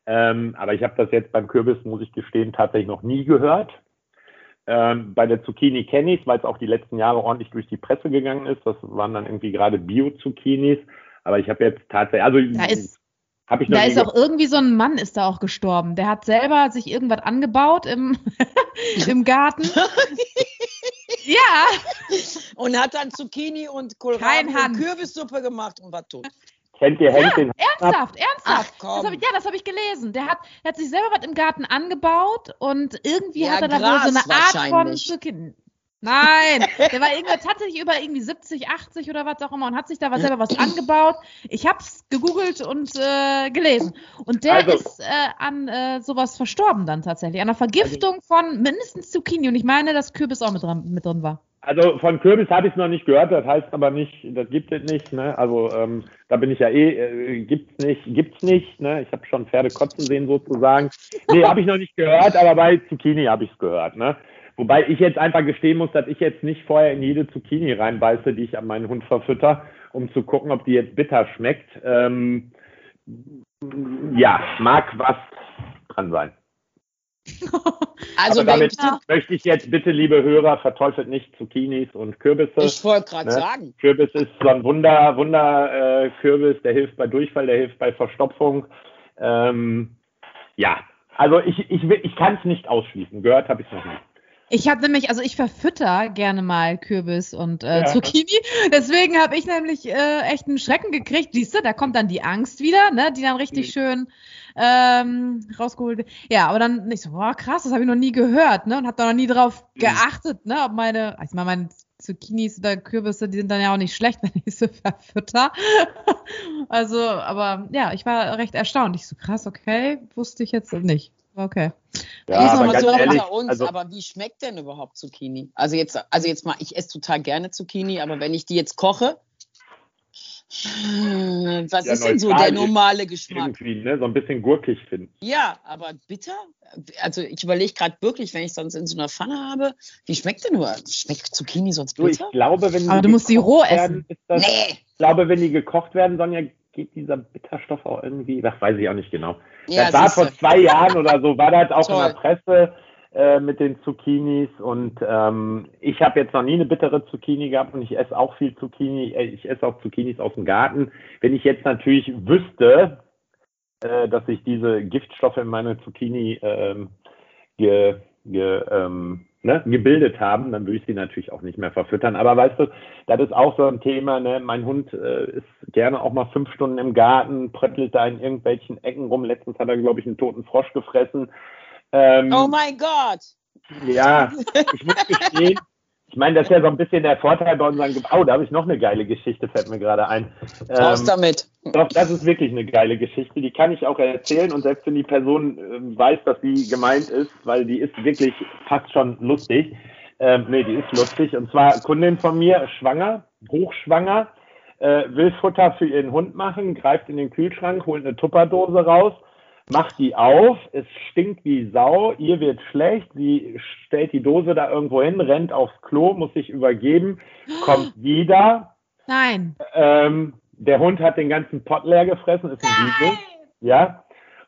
Ähm, aber ich habe das jetzt beim Kürbis, muss ich gestehen, tatsächlich noch nie gehört. Ähm, bei der Zucchini kenne ich es, weil es auch die letzten Jahre ordentlich durch die Presse gegangen ist. Das waren dann irgendwie gerade Bio-Zucchinis. Aber ich habe jetzt tatsächlich, also da ist, hab ich noch da ist auch irgendwie so ein Mann ist da auch gestorben. Der hat selber sich irgendwas angebaut im, im Garten. Ja. Und hat dann Zucchini und Kohlrabi und Kürbissuppe gemacht und war tot. Kennt ihr Hank ja, Ernsthaft, ernsthaft. Ach, das hab ich, ja, das habe ich gelesen. Der hat, der hat sich selber was im Garten angebaut und irgendwie ja, hat er da wohl so eine Art von Zucchini. Nein, der war irgendwie tatsächlich über irgendwie 70, 80 oder was auch immer und hat sich da was selber was angebaut. Ich habe es gegoogelt und äh, gelesen. Und der also, ist äh, an äh, sowas verstorben dann tatsächlich. An einer Vergiftung also, von mindestens Zucchini. Und ich meine, dass Kürbis auch mit drin, mit drin war. Also von Kürbis habe ich es noch nicht gehört, das heißt aber nicht, das gibt es nicht. Ne? Also ähm, da bin ich ja eh, äh, gibt's nicht, gibt's nicht. Ne? Ich habe schon Pferde kotzen sehen sozusagen. Nee, habe ich noch nicht gehört, aber bei Zucchini habe ich es gehört. Ne? Wobei ich jetzt einfach gestehen muss, dass ich jetzt nicht vorher in jede Zucchini reinbeiße, die ich an meinen Hund verfütter, um zu gucken, ob die jetzt bitter schmeckt. Ähm, ja, mag was dran sein. Also Aber damit wenn du, möchte ich jetzt bitte, liebe Hörer, verteufelt nicht Zucchinis und Kürbisse. ich wollte gerade Ne? sagen, Kürbis ist so ein Wunder, Wunder äh, Kürbis, der hilft bei Durchfall, der hilft bei Verstopfung. Ähm, ja, also ich, ich, will- ich kann es nicht ausschließen. Gehört habe ich noch nicht. Ich habe nämlich, also ich verfütter gerne mal Kürbis und äh, Ja. Zucchini. Deswegen habe ich nämlich äh, echt einen Schrecken gekriegt. Siehst du, da kommt dann die Angst wieder, ne, die dann richtig schön ähm, rausgeholt wird. Ja, aber dann nicht so, boah, krass, das habe ich noch nie gehört, ne? Und habe da noch nie drauf Mhm. geachtet, ne, ob meine, ich meine, meine Zucchinis oder Kürbisse, die sind dann ja auch nicht schlecht, wenn ich sie verfütter. also, aber ja, ich war recht erstaunt. Ich so, krass, okay, wusste ich jetzt nicht. Okay. Ja, aber ganz ehrlich, uns, also- aber wie schmeckt denn überhaupt Zucchini? Also jetzt, also jetzt mal, ich esse total gerne Zucchini, aber wenn ich die jetzt koche, hm, was Ja, ist denn so der normale Geschmack? Irgendwie, ne, so ein bisschen gurkig finden. Ja, aber bitter? Also ich überlege gerade wirklich, wenn ich sonst in so einer Pfanne habe, wie schmeckt denn nur? Schmeckt Zucchini sonst Du, ich bitter? glaube, wenn Aber du musst gekocht roh werden, essen. Das, Nee. Ich glaube, wenn die gekocht werden, Sonja, geht dieser Bitterstoff auch irgendwie, das weiß ich auch nicht genau. Ja, das war vor zwei Jahren oder so, war das auch in der Toll. Presse äh, mit den Zucchinis und ähm, ich habe jetzt noch nie eine bittere Zucchini gehabt und ich esse auch viel Zucchini, äh, ich esse auch Zucchinis aus dem Garten. Wenn ich jetzt natürlich wüsste, äh, dass ich diese Giftstoffe in meine Zucchini ähm, ge, ge, ähm, ne, gebildet haben, dann würde ich sie natürlich auch nicht mehr verfüttern. Aber weißt du, das ist auch so ein Thema. Ne? Mein Hund äh, ist gerne auch mal fünf Stunden im Garten, pröttelt da in irgendwelchen Ecken rum. Letztens hat er, glaube ich, einen toten Frosch gefressen. Ähm, Oh mein Gott. ja, ich muss gestehen, ich meine, das ist ja so ein bisschen der Vorteil bei unseren. Ge oh, da habe ich noch eine geile Geschichte, fällt mir gerade ein. Raus Ähm, damit. doch, das ist wirklich eine geile Geschichte. Die kann ich auch erzählen und selbst wenn die Person ähm, weiß, dass sie gemeint ist, weil die ist wirklich fast schon lustig. Ähm, nee, die ist lustig. Und zwar Kundin von mir, schwanger, hochschwanger, äh, will Futter für ihren Hund machen, greift in den Kühlschrank, holt eine Tupperdose raus, macht die auf, es stinkt wie Sau, ihr wird schlecht, sie stellt die Dose da irgendwo hin, rennt aufs Klo, muss sich übergeben, kommt wieder, Nein. ähm, der Hund hat den ganzen Pott leer gefressen, ist ein Video. Ja.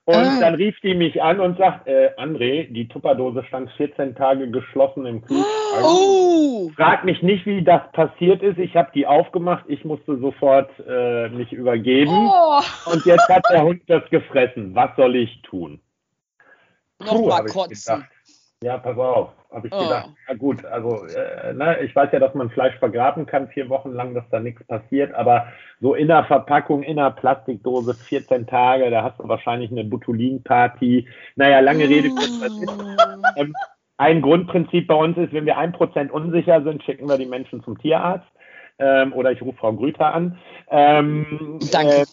Und Ah. dann rief die mich an und sagt, äh, André, die Tupperdose stand 14 Tage geschlossen im Kühlschrank. Oh. Frag mich nicht, wie das passiert ist. Ich habe die aufgemacht. Ich musste sofort äh, mich übergeben. Oh. Und jetzt hat der Hund das gefressen. Was soll ich tun? Nochmal kotzen. gedacht. Ja, pass auf. Habe ich Oh. gedacht. Ja gut, also äh, ne, ich weiß ja, dass man Fleisch vergraben kann, vier Wochen lang, dass da nichts passiert, aber so in der Verpackung, in der Plastikdose, 14 Tage, da hast du wahrscheinlich eine Butulin-Party. Naja, lange Rede, kurzer Sinn. Ähm, ein Grundprinzip bei uns ist, wenn wir ein Prozent unsicher sind, schicken wir die Menschen zum Tierarzt. Ähm, oder ich rufe Frau Grüter an. Ähm, Danke. äh,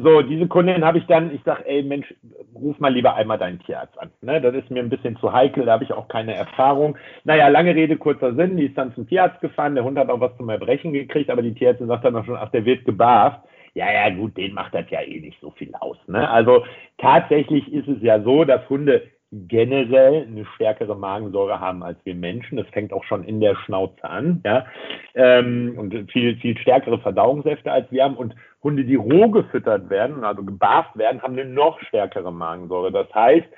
so, diese Kundin habe ich dann, ich sage, ey Mensch, ruf mal lieber einmal deinen Tierarzt an. Ne? Das ist mir ein bisschen zu heikel, da habe ich auch keine Erfahrung. Naja, lange Rede, kurzer Sinn, die ist dann zum Tierarzt gefahren, der Hund hat auch was zum Erbrechen gekriegt, aber die Tierärztin sagt dann auch schon, ach, der wird gebarft. Ja, ja, gut, den macht das ja eh nicht so viel aus. Ne? Also tatsächlich ist es ja so, dass Hunde generell eine stärkere Magensäure haben als wir Menschen. Das fängt auch schon in der Schnauze an, ja. Ähm, und viel, viel stärkere Verdauungssäfte als wir haben. Und Hunde, die roh gefüttert werden, also gebarft werden, haben eine noch stärkere Magensäure. Das heißt,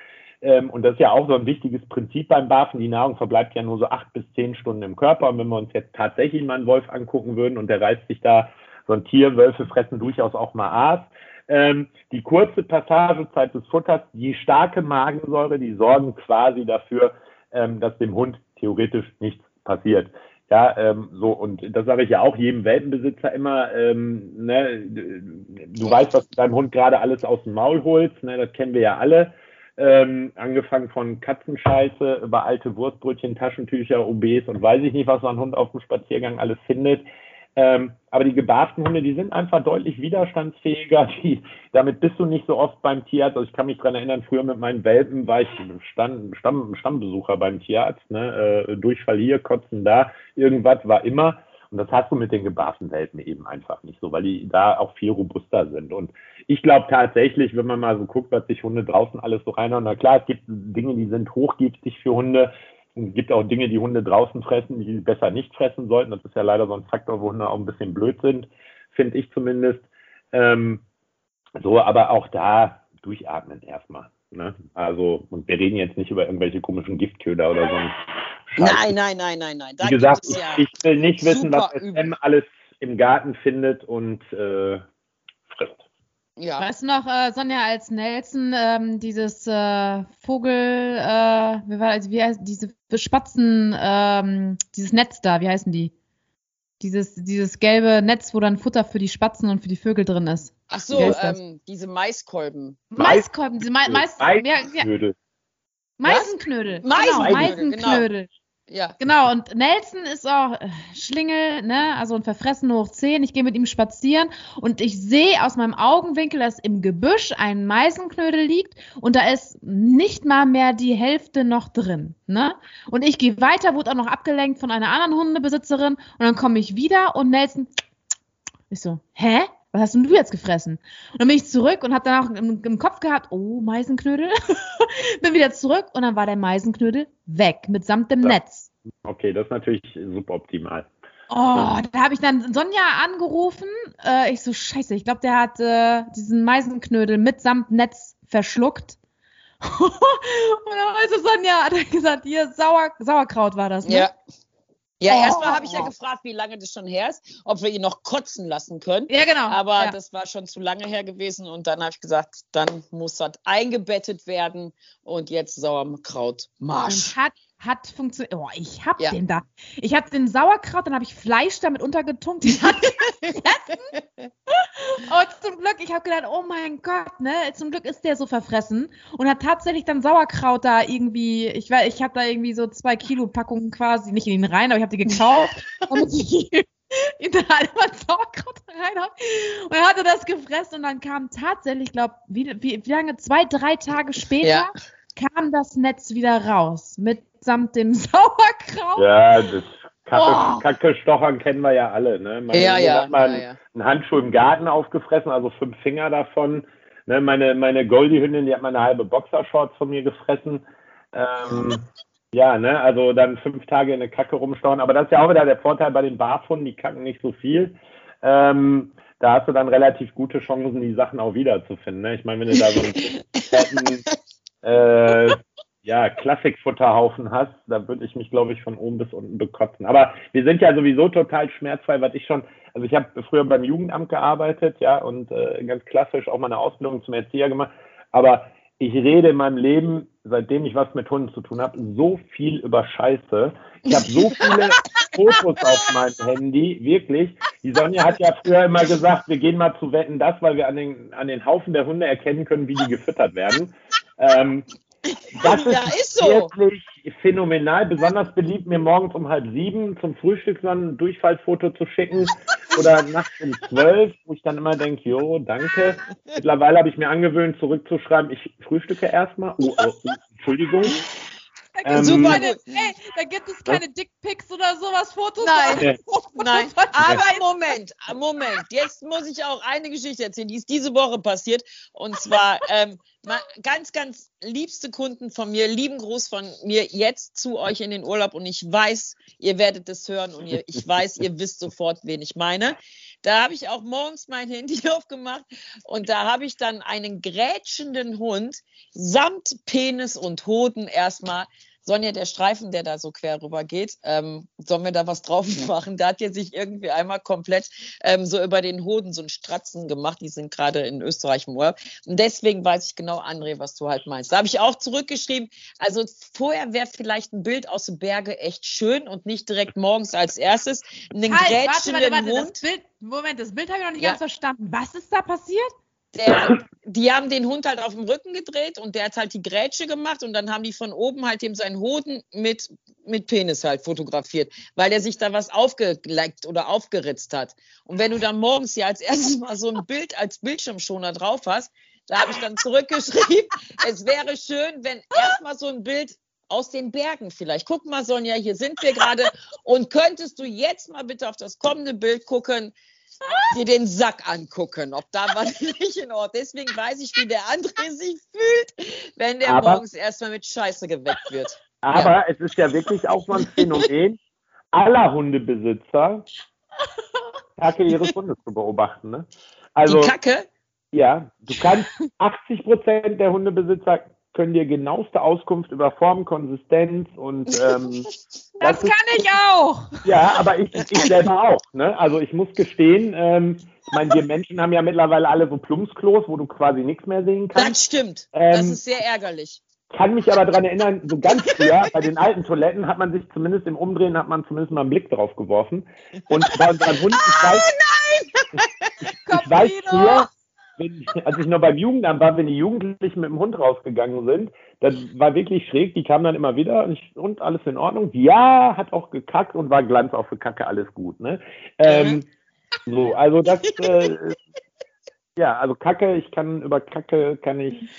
ähm, und das ist ja auch so ein wichtiges Prinzip beim Barfen, die Nahrung verbleibt ja nur so acht bis zehn Stunden im Körper. Und wenn wir uns jetzt tatsächlich mal einen Wolf angucken würden und der reißt sich da so ein Tier, Wölfe fressen durchaus auch mal Aas, ähm, die kurze Passagezeit des Futters, die starke Magensäure, die sorgen quasi dafür, ähm, dass dem Hund theoretisch nichts passiert. Ja, ähm, so, und das sage ich ja auch jedem Welpenbesitzer immer, ähm, ne, du weißt, was du deinem Hund gerade alles aus dem Maul holst, ne, das kennen wir ja alle. Ähm, angefangen von Katzenscheiße über alte Wurstbrötchen, Taschentücher, OBs und weiß ich nicht, was so ein Hund auf dem Spaziergang alles findet. Ähm, aber die gebarften Hunde, die sind einfach deutlich widerstandsfähiger. Die, damit bist du nicht so oft beim Tierarzt. Also ich kann mich dran erinnern, früher mit meinen Welpen war ich Stand, Stamm, Stammbesucher beim Tierarzt. Ne? Äh, Durchfall hier, Kotzen da, irgendwas war immer. Und das hast du mit den gebarften Welpen eben einfach nicht so, weil die da auch viel robuster sind. Und ich glaube tatsächlich, wenn man mal so guckt, was sich Hunde draußen alles so reinhauen, na klar, es gibt Dinge, die sind hochgiftig für Hunde. Es gibt auch Dinge, die Hunde draußen fressen, die sie besser nicht fressen sollten. Das ist ja leider so ein Faktor, wo Hunde auch ein bisschen blöd sind, finde ich zumindest. Ähm, so, aber auch da durchatmen erstmal. Ne? Also, und wir reden jetzt nicht über irgendwelche komischen Giftköder oder so. Nein, nein, nein, nein, nein. Da Wie gesagt, ich, ja ich, will nicht wissen, was SM alles im Garten findet und äh. Ja. Weißt du noch, äh, Sonja, als Nelson ähm, dieses äh, Vogel, äh, wie war also wie heißt diese Spatzen, ähm, dieses Netz da, wie heißen die? Dieses, dieses gelbe Netz, wo dann Futter für die Spatzen und für die Vögel drin ist. Ach so, ähm, diese Maiskolben. Maiskolben, diese Ma Mais, Meisenknödel. Meisenknödel. Meisenknödel. Meisenknödel. Ja. Genau, und Nelson ist auch äh, Schlingel, ne, also ein Verfressen hoch 10. Ich gehe mit ihm spazieren und ich sehe aus meinem Augenwinkel, dass im Gebüsch ein Meisenknödel liegt und da ist nicht mal mehr die Hälfte noch drin, ne? Und ich gehe weiter, wurde auch noch abgelenkt von einer anderen Hundebesitzerin und dann komme ich wieder und Nelson, ich so, hä? Was hast denn du jetzt gefressen? Und dann bin ich zurück und habe danach im, im, Kopf gehabt, oh, Meisenknödel. bin wieder zurück und dann war der Meisenknödel weg, mitsamt dem ja. Netz. Okay, das ist natürlich super optimal. Oh, da habe ich dann Sonja angerufen. Äh, ich so, scheiße, ich glaube, der hat äh, diesen Meisenknödel mitsamt Netz verschluckt. und dann meinte Sonja, hat er gesagt, hier, Sauer, Sauerkraut war das, ne? Ja. Ja, oh. erstmal habe ich ja gefragt, wie lange das schon her ist, ob wir ihn noch kotzen lassen können. Ja, genau. Aber ja. das war schon zu lange her gewesen und dann habe ich gesagt, dann muss das eingebettet werden und jetzt Sauerkraut Marsch. Und hat hat funktioniert. Oh, ich hab ja. den da. Ich hab den Sauerkraut, dann habe ich Fleisch damit untergetunkt. Hat Und zum Glück, ich habe gedacht, oh mein Gott, ne? Zum Glück ist der so verfressen und hat tatsächlich dann Sauerkraut da irgendwie. Ich weiß, ich habe da irgendwie so zwei Kilo Packungen quasi nicht in ihn rein, aber ich habe die gekauft, damit ich in der immer Sauerkraut rein. Und er hatte das gefressen und dann kam tatsächlich, glaube wie, wie, wie lange? Zwei, drei Tage später. Ja kam das Netz wieder raus mitsamt dem Sauerkraut. Ja, das Kacke, oh. Kacke kennen wir ja alle. Ne? Meine ja, ja, hat mal ja, ja. einen Handschuh im Garten aufgefressen, also fünf Finger davon. Ne? Meine, meine Goldie-Hündin, die hat mal eine halbe Boxershorts von mir gefressen. Ähm, ja, ne, also dann fünf Tage in der Kacke rumstauen. Aber das ist ja auch wieder der Vorteil bei den Barfunden, die kacken nicht so viel. Ähm, da hast du dann relativ gute Chancen, die Sachen auch wiederzufinden. Ne? Ich meine, wenn du da so einen äh, ja, Klassikfutterhaufen hast, da würde ich mich, glaube ich, von oben bis unten bekotzen. Aber wir sind ja sowieso total schmerzfrei, was ich schon, also ich habe früher beim Jugendamt gearbeitet, ja, und äh, ganz klassisch auch mal eine Ausbildung zum Erzieher gemacht. Aber ich rede in meinem Leben, seitdem ich was mit Hunden zu tun habe, so viel über Scheiße. Ich habe so viele Fotos auf meinem Handy, wirklich. Die Sonja hat ja früher immer gesagt, wir gehen mal zu wetten, das, weil wir an den, an den Haufen der Hunde erkennen können, wie die gefüttert werden. Ähm, das ja, ist, ist so. wirklich phänomenal. Besonders beliebt, mir morgens um halb sieben zum Frühstück so ein Durchfallfoto zu schicken oder nachts um zwölf, wo ich dann immer denke, jo, danke. Mittlerweile habe ich mir angewöhnt, zurückzuschreiben, ich frühstücke erstmal. Oh, oh, oh, Entschuldigung. Da gibt, ähm, keine, ey, da gibt es keine Dickpics oder sowas, Fotos. Nein, nein. Aber Moment, Moment. Jetzt muss ich auch eine Geschichte erzählen, die ist diese Woche passiert. Und zwar ähm, ganz, ganz liebste Kunden von mir, lieben Gruß von mir jetzt zu euch in den Urlaub. Und ich weiß, ihr werdet es hören und ihr, ich weiß, ihr wisst sofort, wen ich meine. Da habe ich auch morgens mein Handy aufgemacht und da habe ich dann einen grätschenden Hund samt Penis und Hoden erstmal Sonja, der Streifen, der da so quer rüber geht, ähm, sollen wir da was drauf machen? Da hat jetzt sich irgendwie einmal komplett ähm, so über den Hoden so ein Stratzen gemacht. Die sind gerade in Österreich im Urlaub. Und deswegen weiß ich genau, André, was du halt meinst. Da habe ich auch zurückgeschrieben. Also vorher wäre vielleicht ein Bild aus den Berge echt schön und nicht direkt morgens als erstes. Einen halt, grätschenden warte, warte, warte, Hund. Das Bild, Moment, das Bild habe ich noch nicht ja. ganz verstanden. Was ist da passiert? Der, die haben den Hund halt auf dem Rücken gedreht und der hat halt die Grätsche gemacht und dann haben die von oben halt ihm seinen Hoden mit, mit Penis halt fotografiert, weil er sich da was aufgeleckt oder aufgeritzt hat. Und wenn du dann morgens ja als erstes mal so ein Bild als Bildschirmschoner drauf hast, da habe ich dann zurückgeschrieben, es wäre schön, wenn erstmal so ein Bild aus den Bergen vielleicht. Guck mal, Sonja, hier sind wir gerade. Und könntest du jetzt mal bitte auf das kommende Bild gucken? Dir den Sack angucken, ob da was nicht in Ordnung Deswegen weiß ich, wie der andere sich fühlt, wenn der aber, morgens erstmal mit Scheiße geweckt wird. Aber ja. es ist ja wirklich auch so ein Phänomen aller Hundebesitzer, Kacke ihres Hundes zu beobachten. Ne? Also, Die Kacke? Ja, du kannst 80 Prozent der Hundebesitzer können dir genaueste Auskunft über Form, Konsistenz und ähm, das, das kann ich auch. Ja, aber ich, ich selber auch. Ne? Also ich muss gestehen, ähm, ich meine, wir Menschen haben ja mittlerweile alle so Plumpsklos, wo du quasi nichts mehr sehen kannst. Das stimmt. Ähm, das ist sehr ärgerlich. Kann mich aber daran erinnern, so ganz früher, bei den alten Toiletten hat man sich zumindest im Umdrehen, hat man zumindest mal einen Blick drauf geworfen. Und bei unseren Hunden, ich weiß, oh nein! ich, ich weiß früher, wenn, als ich noch beim Jugendamt war, wenn die Jugendlichen mit dem Hund rausgegangen sind, das war wirklich schräg. Die kamen dann immer wieder und, ich, und alles in Ordnung. Ja, hat auch gekackt und war Glanz auch für Kacke, alles gut. Ne? Ähm, so, also das, äh, ja, also Kacke, ich kann über Kacke kann ich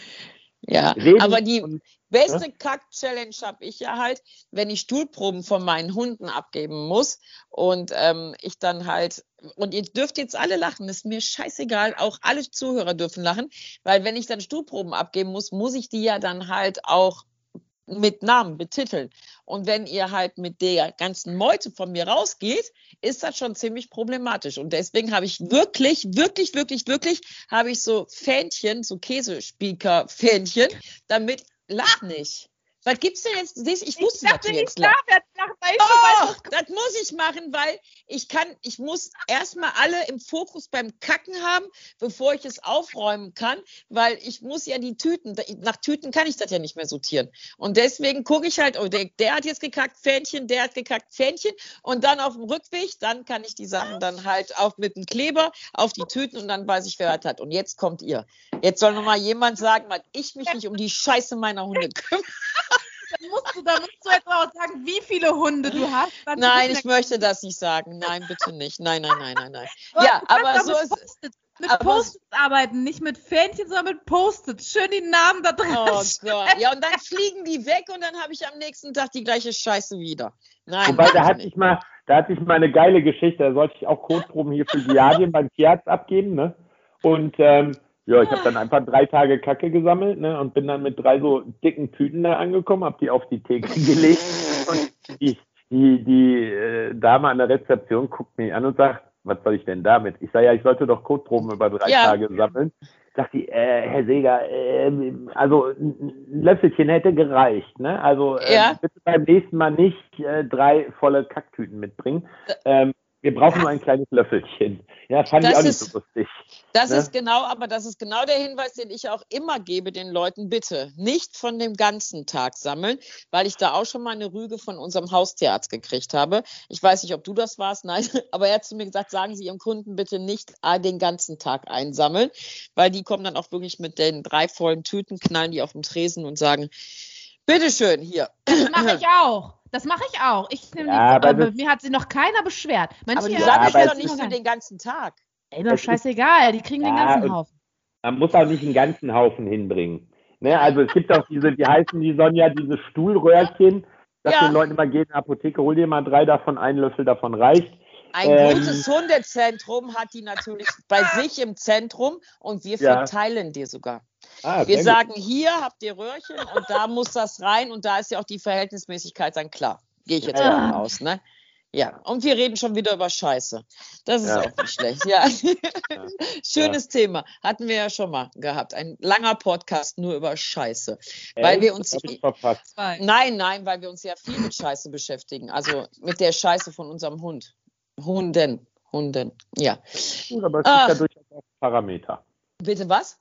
ja, reden aber die und, beste ne? Kack-Challenge habe ich ja halt, wenn ich Stuhlproben von meinen Hunden abgeben muss und ähm, ich dann halt, und ihr dürft jetzt alle lachen, ist mir scheißegal, auch alle Zuhörer dürfen lachen, weil wenn ich dann Stuhlproben abgeben muss, muss ich die ja dann halt auch mit Namen betiteln. Und wenn ihr halt mit der ganzen Meute von mir rausgeht, ist das schon ziemlich problematisch. Und deswegen habe ich wirklich, wirklich, wirklich, wirklich, habe ich so Fähnchen, so Käsespieker-Fähnchen, damit lach nicht. Was gibt's denn jetzt? Ich wusste ich dachte das jetzt. Klar, oh, das muss ich machen, weil ich kann, ich muss erstmal alle im Fokus beim Kacken haben, bevor ich es aufräumen kann, weil ich muss ja die Tüten, nach Tüten kann ich das ja nicht mehr sortieren. Und deswegen gucke ich halt, oh, der, der hat jetzt gekackt, Fähnchen, der hat gekackt, Fähnchen. Und dann auf dem Rückweg, dann kann ich die Sachen dann halt auch mit dem Kleber auf die Tüten und dann weiß ich, wer das hat. Und jetzt kommt ihr. Jetzt soll noch mal jemand sagen, weil ich mich nicht um die Scheiße meiner Hunde kümmere. Dann musst du, dann musst du jetzt auch sagen, wie viele Hunde du hast. Nein, ich möchte das nicht sagen. Nein, bitte nicht. Nein, nein, nein, nein, nein. Ja, aber so ist es. Mit Post-its arbeiten, nicht mit Fähnchen, sondern mit Post-its. Schön die Namen da drin. Oh Gott. Ja, und dann fliegen die weg und dann habe ich am nächsten Tag die gleiche Scheiße wieder. Nein. Wobei, da hatte ich mal, da hatte ich mal eine geile Geschichte. Da sollte ich auch Kotproben hier für Diadien beim Tierarzt abgeben, ne? Und ähm, ja, ich habe dann einfach drei Tage Kacke gesammelt ne, und bin dann mit drei so dicken Tüten da angekommen, habe die auf die Theke gelegt und die, die, die äh, Dame an der Rezeption guckt mich an und sagt, was soll ich denn damit? Ich sage ja, ich sollte doch Kotproben über drei ja. Tage sammeln. Sagt die, äh, Herr Seger, äh, also ein Löffelchen hätte gereicht. Ne? Also äh, ja. bitte beim nächsten Mal nicht äh, drei volle Kacktüten mitbringen. Äh, ähm, wir brauchen nur ein kleines Löffelchen. Ja, fand das ich auch ist, nicht so lustig. Das ne? ist genau, aber das ist genau der Hinweis, den ich auch immer gebe den Leuten. Bitte nicht von dem ganzen Tag sammeln, weil ich da auch schon mal eine Rüge von unserem Haustierarzt gekriegt habe. Ich weiß nicht, ob du das warst, nein, aber er hat zu mir gesagt, sagen Sie Ihrem Kunden bitte nicht den ganzen Tag einsammeln, weil die kommen dann auch wirklich mit den drei vollen Tüten, knallen die auf dem Tresen und sagen, bitteschön, hier. Das mache ich auch. Das mache ich auch. Ich nehme ja, die, aber mir hat sie noch keiner beschwert. Manche aber die sagen ja, doch nicht für den ganzen Tag. Ey, doch scheißegal, die kriegen ja, den ganzen Haufen. Man muss auch nicht einen ganzen Haufen hinbringen. Ne? Also es gibt auch diese, wie heißen die Sonja, diese Stuhlröhrchen, dass ja. den Leuten immer geht in die Apotheke, hol dir mal drei davon, ein Löffel davon reicht. Ein ähm, gutes Hundezentrum hat die natürlich bei sich im Zentrum und wir verteilen dir sogar. Ah, wir sagen, gut. hier habt ihr Röhrchen und da muss das rein und da ist ja auch die Verhältnismäßigkeit dann klar. Gehe ich jetzt ja. mal aus, ne? Ja, und wir reden schon wieder über Scheiße. Das ist ja. auch nicht schlecht. Ja. Schönes ja. Thema. Hatten wir ja schon mal gehabt. Ein langer Podcast nur über Scheiße. Weil wir uns. Nein, nein, weil wir uns ja viel mit Scheiße beschäftigen. Also mit der Scheiße von unserem Hund. Hunden. Hunden. Ja. Gut, aber es Ach. ist ja durchaus auch ein Parameter. Bitte was?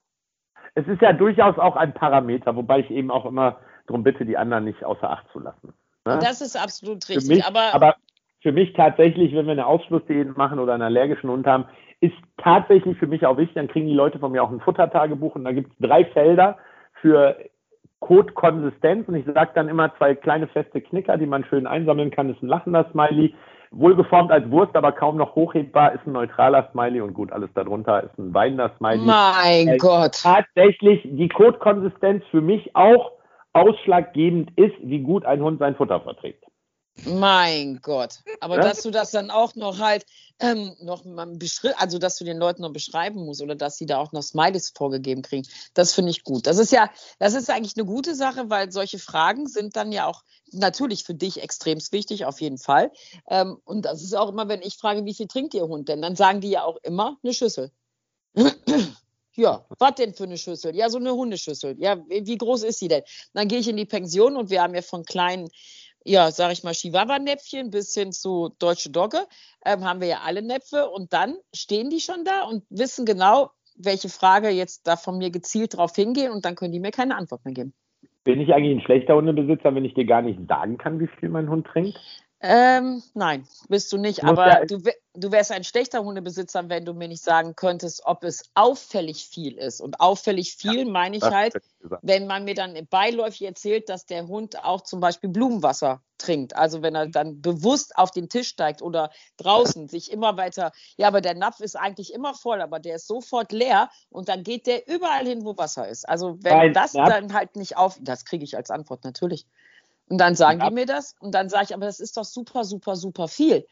Es ist ja durchaus auch ein Parameter, wobei ich eben auch immer darum bitte, die anderen nicht außer Acht zu lassen. Ne? Das ist absolut richtig. Mich, aber, aber für mich tatsächlich, wenn wir eine Ausschlussdiät machen oder einen allergischen Hund haben, ist tatsächlich für mich auch wichtig, dann kriegen die Leute von mir auch ein Futtertagebuch und da gibt es drei Felder für Kotkonsistenz und ich sage dann immer zwei kleine feste Knicker, die man schön einsammeln kann, ist ein lachender Smiley, wohlgeformt als Wurst, aber kaum noch hochhebbar, ist ein neutraler Smiley und gut, alles darunter ist ein weinender Smiley. Mein äh, Gott. Tatsächlich die Kotkonsistenz für mich auch ausschlaggebend ist, wie gut ein Hund sein Futter verträgt. Mein Gott. Aber ja? dass du das dann auch noch halt ähm, noch mal also dass du den Leuten noch beschreiben musst oder dass sie da auch noch Smileys vorgegeben kriegen, das finde ich gut. Das ist ja, das ist eigentlich eine gute Sache, weil solche Fragen sind dann ja auch natürlich für dich extrem wichtig, auf jeden Fall. Ähm, und das ist auch immer, wenn ich frage, wie viel trinkt ihr Hund denn, dann sagen die ja auch immer eine Schüssel. Ja, was denn für eine Schüssel? Ja, so eine Hundeschüssel. Ja, wie groß ist sie denn? Dann gehe ich in die Pension und wir haben ja von kleinen ja, sag ich mal, Chihuahua-Näpfchen bis hin zu deutsche Dogge, ähm, haben wir ja alle Näpfe und dann stehen die schon da und wissen genau, welche Frage jetzt da von mir gezielt drauf hingehen und dann können die mir keine Antwort mehr geben. Bin ich eigentlich ein schlechter Hundebesitzer, wenn ich dir gar nicht sagen kann, wie viel mein Hund trinkt? Ähm, nein, bist du nicht. Aber ja, du, du wärst ein schlechter Hundebesitzer, wenn du mir nicht sagen könntest, ob es auffällig viel ist. Und auffällig viel ja, meine ich halt, wenn man mir dann beiläufig erzählt, dass der Hund auch zum Beispiel Blumenwasser trinkt. Also wenn er dann bewusst auf den Tisch steigt oder draußen sich immer weiter, ja, aber der Napf ist eigentlich immer voll, aber der ist sofort leer und dann geht der überall hin, wo Wasser ist. Also wenn Nein, das Napf. dann halt nicht auf, das kriege ich als Antwort natürlich. Und dann sagen ja. die mir das und dann sage ich, aber das ist doch super, super, super viel.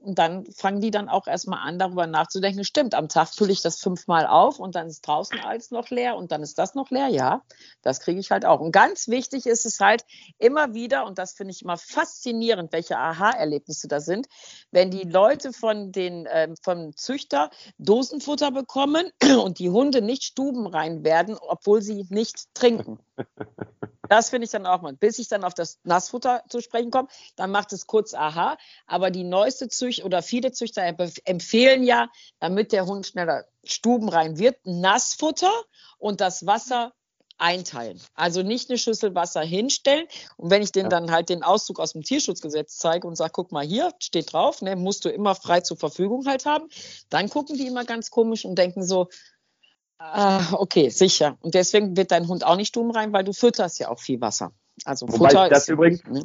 Und dann fangen die dann auch erstmal an, darüber nachzudenken, stimmt, am Tag fülle ich das fünfmal auf und dann ist draußen alles noch leer und dann ist das noch leer. Ja, das kriege ich halt auch. Und ganz wichtig ist es halt immer wieder, und das finde ich immer faszinierend, welche Aha-Erlebnisse da sind, wenn die Leute von den äh, vom Züchter Dosenfutter bekommen und die Hunde nicht stubenrein werden, obwohl sie nicht trinken. Das finde ich dann auch mal. Bis ich dann auf das Nassfutter zu sprechen komme, dann macht es kurz aha. Aber die neueste Zücht oder viele Züchter empfehlen ja, damit der Hund schneller stubenrein wird, Nassfutter und das Wasser einteilen. Also nicht eine Schüssel Wasser hinstellen. Und wenn ich denen ja. dann halt den Auszug aus dem Tierschutzgesetz zeige und sage, guck mal hier, steht drauf, ne, musst du immer frei zur Verfügung halt haben, dann gucken die immer ganz komisch und denken so, Ah, okay, sicher. Und deswegen wird dein Hund auch nicht stumm rein, weil du fütterst ja auch viel Wasser. Also Wobei Futter ich das ist, übrigens ne?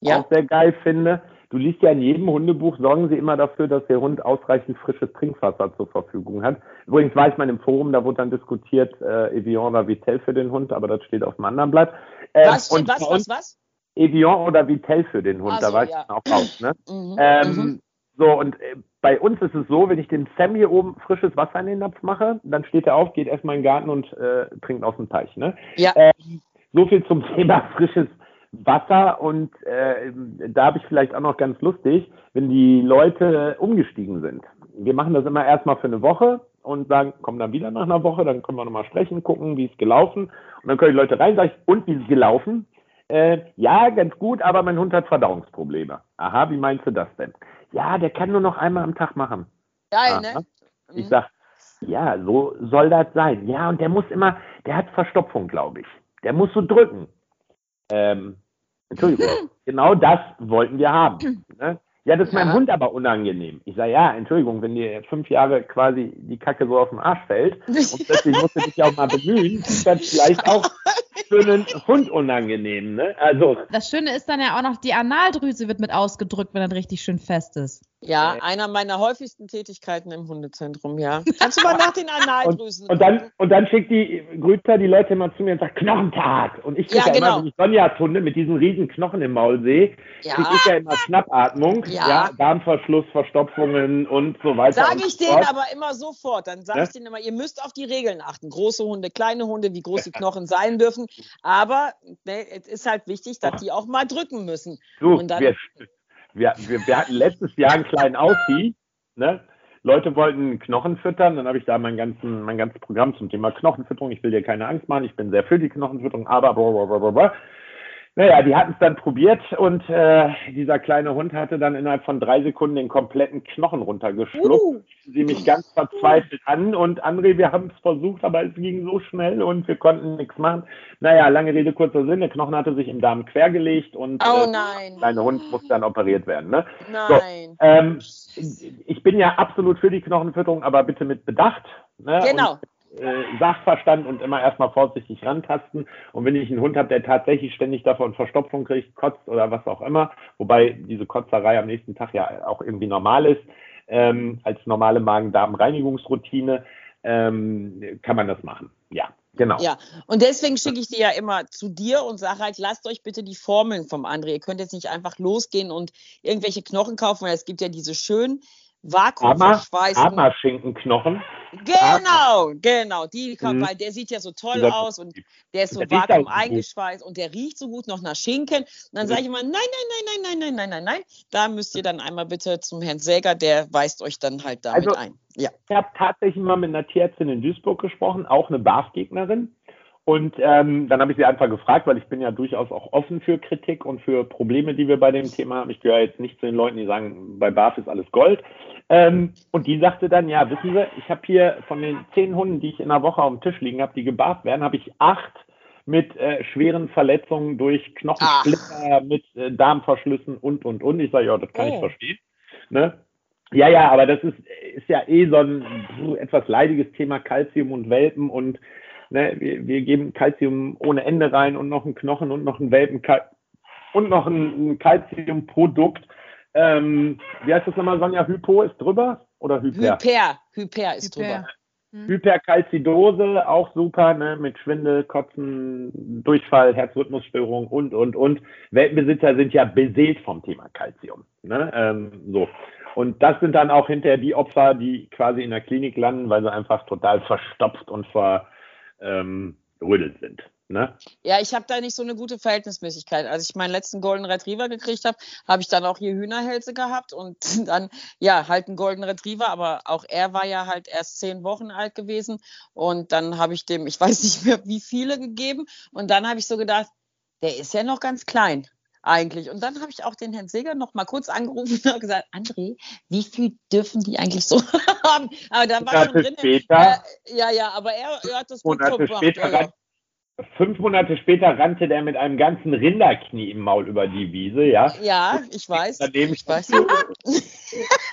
ja? auch sehr geil finde. Du liest ja in jedem Hundebuch, sorgen sie immer dafür, dass der Hund ausreichend frisches Trinkwasser zur Verfügung hat. Übrigens war ich mal im Forum, da wurde dann diskutiert, äh, Evian oder Vitel für den Hund, aber das steht auf dem anderen Blatt. Äh, was steht was, was, was? Evian oder Vitel für den Hund, also, da war ich ja. auch raus. Ne? Mhm, ähm, mhm. So, und äh, bei uns ist es so, wenn ich dem Sam hier oben frisches Wasser in den Napf mache, dann steht er auf, geht erstmal in den Garten und äh, trinkt aus dem Teich. Ne? Ja. Ähm, so viel zum Thema frisches Wasser und äh, da habe ich vielleicht auch noch ganz lustig, wenn die Leute umgestiegen sind. Wir machen das immer erstmal für eine Woche und sagen, kommen dann wieder nach einer Woche, dann können wir nochmal sprechen, gucken, wie es gelaufen. Und dann können die Leute rein, sage ich, und wie ist es gelaufen? Äh, ja, ganz gut, aber mein Hund hat Verdauungsprobleme. Aha, wie meinst du das denn? Ja, der kann nur noch einmal am Tag machen. Geil, ne? Ich mhm. sag, ja, so soll das sein. Ja, und der muss immer, der hat Verstopfung, glaube ich. Der muss so drücken. Ähm, Entschuldigung, genau das wollten wir haben. Ne? Ja, das ist ja. meinem Hund aber unangenehm. Ich sage, ja, Entschuldigung, wenn dir fünf Jahre quasi die Kacke so auf den Arsch fällt und plötzlich musst du dich ja auch mal bemühen, ist das vielleicht auch für einen Hund unangenehm, ne? Also. Das Schöne ist dann ja auch noch, die Analdrüse wird mit ausgedrückt, wenn das richtig schön fest ist. Ja, einer meiner häufigsten Tätigkeiten im Hundezentrum, ja. Kannst du mal nach den Analdrüsen. Und, und, dann, und dann schickt die Grüter die Leute immer zu mir und sagt, Knochentag. Und ich kriege ja, genau. immer, wenn ich Sonjas Hunde mit diesen riesen Knochen im Maul sehe, ja. kriege ich ja immer Schnappatmung, ja. ja. Darmverschluss, Verstopfungen und so weiter. Sage ich denen aber immer sofort. Dann sage ich denen immer, ihr müsst auf die Regeln achten. Große Hunde, kleine Hunde, wie groß die Knochen sein dürfen. Aber ne, es ist halt wichtig, dass die auch mal drücken müssen. Du, und dann, wir, wir, wir, wir hatten letztes Jahr einen kleinen Aussie, ne? Leute wollten Knochen füttern, dann habe ich da mein, ganzen, mein ganzes Programm zum Thema Knochenfütterung. Ich will dir keine Angst machen, ich bin sehr für die Knochenfütterung, aber blablabla. Naja, die hatten es dann probiert und äh, dieser kleine Hund hatte dann innerhalb von drei Sekunden den kompletten Knochen runtergeschluckt. Uh. Sie mich ganz verzweifelt an und André, wir haben es versucht, aber es ging so schnell und wir konnten nichts machen. Naja, lange Rede, kurzer Sinn, der Knochen hatte sich im Darm quergelegt und oh, äh, der kleine Hund musste dann operiert werden. Ne? Nein. So, ähm, ich bin ja absolut für die Knochenfütterung, aber bitte mit Bedacht. Ne? Genau. Und äh, Sachverstand und immer erstmal vorsichtig rantasten. Und wenn ich einen Hund habe, der tatsächlich ständig davon Verstopfung kriegt, kotzt oder was auch immer, wobei diese Kotzerei am nächsten Tag ja auch irgendwie normal ist, ähm, als normale Magen-Darm-Reinigungsroutine, ähm, kann man das machen. Ja. Genau. Ja, und deswegen schicke ich die ja immer zu dir und sage halt, lasst euch bitte die Formeln vom André. Ihr könnt jetzt nicht einfach losgehen und irgendwelche Knochen kaufen, weil es gibt ja diese schönen vakuumverschweißten. Hammerschinkenknochen. Genau, genau. Die Mhm. weil der sieht ja so toll Das- aus und der ist so Der vakuum gut. eingeschweißt und der riecht so gut noch nach Schinken. Und dann Mhm. sage ich immer, nein, nein, nein, nein, nein, nein, nein, nein, nein. Da müsst ihr dann einmal bitte zum Herrn Säger, der weist euch dann halt damit Also- ein. Ja. Ich habe tatsächlich mal mit einer Tierärztin in Duisburg gesprochen, auch eine BAF-Gegnerin. Und ähm, dann habe ich sie einfach gefragt, weil ich bin ja durchaus auch offen für Kritik und für Probleme, die wir bei dem Thema haben. Ich gehöre jetzt nicht zu den Leuten, die sagen, bei BAF ist alles Gold. Ähm, und die sagte dann, ja, wissen Sie, ich habe hier von den zehn Hunden, die ich in der Woche auf dem Tisch liegen habe, die gebarft werden, habe ich acht mit äh, schweren Verletzungen durch Knochensplitter, mit äh, Darmverschlüssen und, und, und. Ich sage, ja, das kann ich Oh. verstehen. Ne? Ja, ja, aber das ist, ist ja eh so ein etwas leidiges Thema Kalzium und Welpen und ne, wir, wir geben Kalzium ohne Ende rein und noch einen Knochen und noch einen Welpen und noch ein, ein Kalziumprodukt. Ähm, wie heißt das nochmal, Sonja? Hypo ist drüber oder Hyper? Hyper, Hyper ist Hyper. drüber. Hyperkalzidose, auch super, ne, mit Schwindel, Kotzen, Durchfall, Herzrhythmusstörung und, und, und. Welpenbesitzer sind ja beseelt vom Thema Kalzium. Ne, ähm, so. Und das sind dann auch hinterher die Opfer, die quasi in der Klinik landen, weil sie einfach total verstopft und verrödelt ähm, rödelt sind. Ne? Ja, ich habe da nicht so eine gute Verhältnismäßigkeit. Als ich meinen letzten Golden Retriever gekriegt habe, habe ich dann auch hier Hühnerhälse gehabt und dann, ja, halt einen Golden Retriever, aber auch er war ja halt erst zehn Wochen alt gewesen und dann habe ich dem, ich weiß nicht mehr, wie viele gegeben und dann habe ich so gedacht, der ist ja noch ganz klein eigentlich. Und dann habe ich auch den Herrn Seger noch mal kurz angerufen und gesagt, André, wie viel dürfen die eigentlich so haben? Aber da war schon drin. später, Äh, ja, ja, aber er, er hat das gut Monate gemacht. später, ja. fünf Monate später rannte der mit einem ganzen Rinderknie im Maul über die Wiese, ja. Ja, ich weiß. Daneben Ich weiß.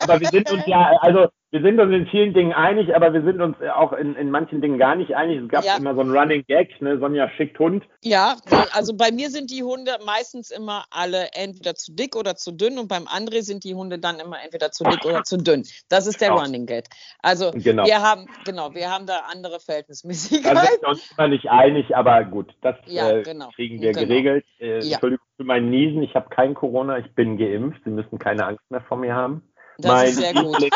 Aber wir sind uns ja, also wir sind uns in vielen Dingen einig, aber wir sind uns auch in, in manchen Dingen gar nicht einig. Es gab Ja. immer so einen Running Gag, ne? Sonja schickt Hund. Ja, also bei mir sind die Hunde meistens immer alle entweder zu dick oder zu dünn und beim André sind die Hunde dann immer entweder zu dick oder zu dünn. Das ist der Genau. Running Gag. Also Genau. wir haben, genau, wir haben da andere Da Verhältnismäßigkeit. sind wir uns immer nicht einig, aber gut, das Ja, äh, genau. kriegen wir Genau. geregelt. Äh, Ja. Entschuldigung für mein Niesen, ich habe kein Corona, ich bin geimpft. Sie müssen keine Angst mehr vor mir haben. Das mein ist sehr gut.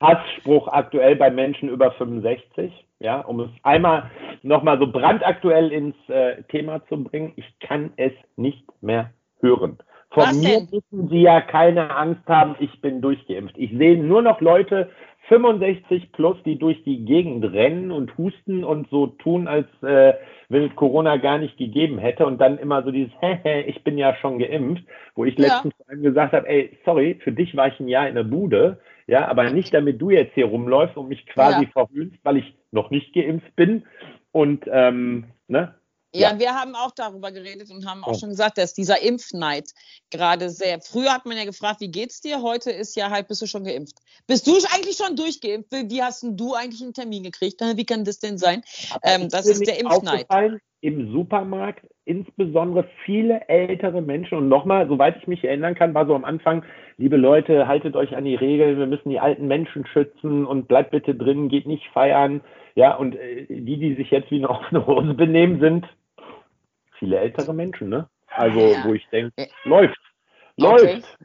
Hassspruch aktuell bei Menschen über 65, ja, um es einmal nochmal so brandaktuell ins äh, Thema zu bringen. Ich kann es nicht mehr hören. Von Was mir denn? müssen Sie ja keine Angst haben, ich bin durchgeimpft. Ich sehe nur noch Leute 65 plus, die durch die Gegend rennen und husten und so tun, als äh, wenn es Corona gar nicht gegeben hätte und dann immer so dieses, Hehe, ich bin ja schon geimpft, wo ich Ja. letztens einem gesagt habe, ey, sorry, für dich war ich ein Jahr in der Bude, ja, aber nicht damit du jetzt hier rumläufst und mich quasi Ja. verhöhnst, weil ich noch nicht geimpft bin und ähm, ne? Ja, wir haben auch darüber geredet und haben auch Oh. schon gesagt, dass dieser Impfneid gerade sehr. Früher hat man ja gefragt, wie geht's dir? Heute ist ja halt, bist du schon geimpft? Bist du eigentlich schon durchgeimpft? Wie hast denn du eigentlich einen Termin gekriegt? Wie kann das denn sein? Ähm, das ist der Impfneid. Im Supermarkt insbesondere viele ältere Menschen und nochmal, soweit ich mich erinnern kann, war so am Anfang, liebe Leute, haltet euch an die Regeln, wir müssen die alten Menschen schützen und bleibt bitte drin, geht nicht feiern. Ja, und äh, die, die sich jetzt wie eine offene Hose benehmen, sind viele ältere Menschen, ne? Also, Ja. wo ich denke, Ja. läuft. Okay. Läuft.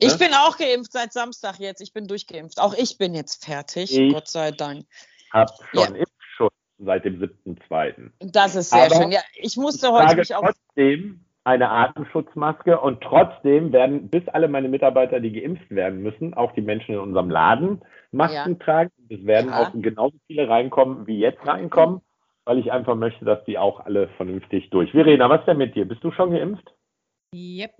Ich Ne? bin auch geimpft seit Samstag jetzt. Ich bin durchgeimpft. Auch ich bin jetzt fertig, Ich- Gott sei Dank. Hab Ja. schon Impfschutz seit dem 7.2. Das ist sehr Aber schön. Ja, ich musste Ich heute mich auch. trotzdem eine Atemschutzmaske und trotzdem werden bis alle meine Mitarbeiter, die geimpft werden müssen, auch die Menschen in unserem Laden Masken Ja. tragen. Es werden Ja. auch genauso viele reinkommen, wie jetzt reinkommen, weil ich einfach möchte, dass die auch alle vernünftig durch. Verena, was ist denn mit dir? Bist du schon geimpft? Yep.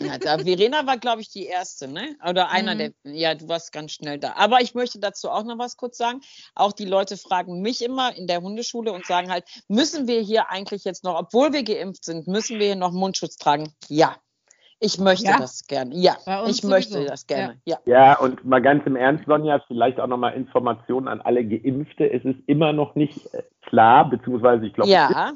Ja, da, Verena war, glaube ich, die erste, ne? Oder einer Mhm. der. Ja, du warst ganz schnell da. Aber ich möchte dazu auch noch was kurz sagen. Auch die Leute fragen mich immer in der Hundeschule und sagen halt, müssen wir hier eigentlich jetzt noch, obwohl wir geimpft sind, müssen wir hier noch Mundschutz tragen? Ja. Ich möchte Ja. das gerne. Ja, ich möchte sowieso. das gerne. Ja. Ja, und mal ganz im Ernst, Sonja, vielleicht auch nochmal Informationen an alle Geimpfte. Es ist immer noch nicht äh, klar, beziehungsweise ich glaube, Ja,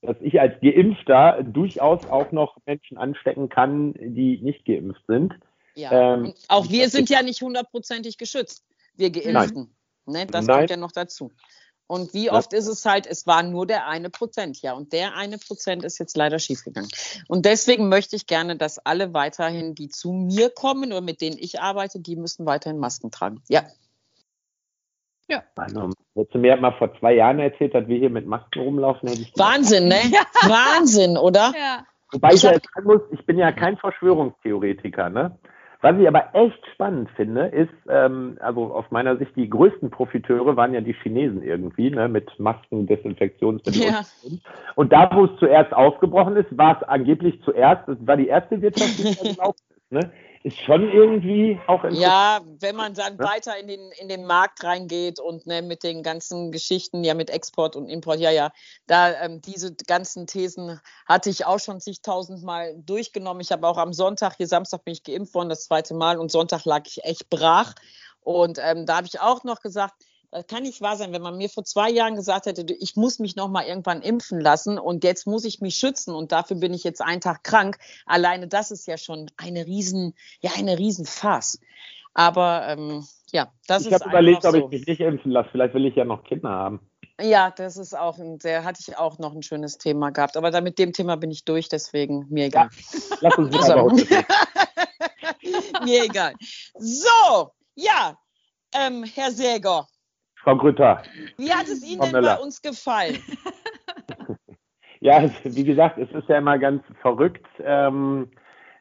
dass ich als Geimpfter durchaus auch noch Menschen anstecken kann, die nicht geimpft sind. ja. Ähm, auch wir sind ja nicht hundertprozentig geschützt, wir Geimpften. Ne? Das Nein. kommt ja noch dazu. Und wie oft ist es halt, es war nur der eine Prozent, ja. Und der eine Prozent ist jetzt leider schiefgegangen. Und deswegen möchte ich gerne, dass alle weiterhin, die zu mir kommen oder mit denen ich arbeite, die müssen weiterhin Masken tragen. Ja. Ja. Also, hättest du mir mal vor zwei Jahren erzählt, dass wir hier mit Masken rumlaufen, hätte ich Wahnsinn, ne? Ja. Wahnsinn, oder? Ja. Wobei ich, ich ja sagen muss, ich bin ja kein Verschwörungstheoretiker, ne? Was ich aber echt spannend finde, ist, ähm, also aus meiner Sicht, die größten Profiteure waren ja die Chinesen irgendwie, ne, mit Masken, Desinfektionsmitteln. Ja. Und da, wo es zuerst ausgebrochen ist, war es angeblich zuerst, das war die erste Wirtschaft, die gelaufen ist. Ne? Ist schon irgendwie auch Ja, wenn man dann ne? weiter in den, in den Markt reingeht und ne, mit den ganzen Geschichten, ja mit Export und Import, ja, ja, da ähm, diese ganzen Thesen hatte ich auch schon zigtausendmal durchgenommen. Ich habe auch am Sonntag, hier Samstag bin ich geimpft worden, das zweite Mal und Sonntag lag ich echt brach. Und ähm, da habe ich auch noch gesagt, kann nicht wahr sein, wenn man mir vor zwei Jahren gesagt hätte, ich muss mich noch mal irgendwann impfen lassen und jetzt muss ich mich schützen und dafür bin ich jetzt einen Tag krank. Alleine das ist ja schon eine riesen, ja eine riesen Fass. Aber ähm, ja, das ich ist. Ich habe überlegt, so. ob ich mich nicht impfen lasse. Vielleicht will ich ja noch Kinder haben. Ja, das ist auch ein sehr, hatte ich auch noch ein schönes Thema gehabt. Aber da, mit dem Thema bin ich durch, deswegen mir egal. Ja, lass uns also, Mir egal. So, ja, ähm, Herr Säger, Frau Grütter. Wie hat es Ihnen denn bei uns gefallen? ja, wie gesagt, es ist ja immer ganz verrückt, ähm,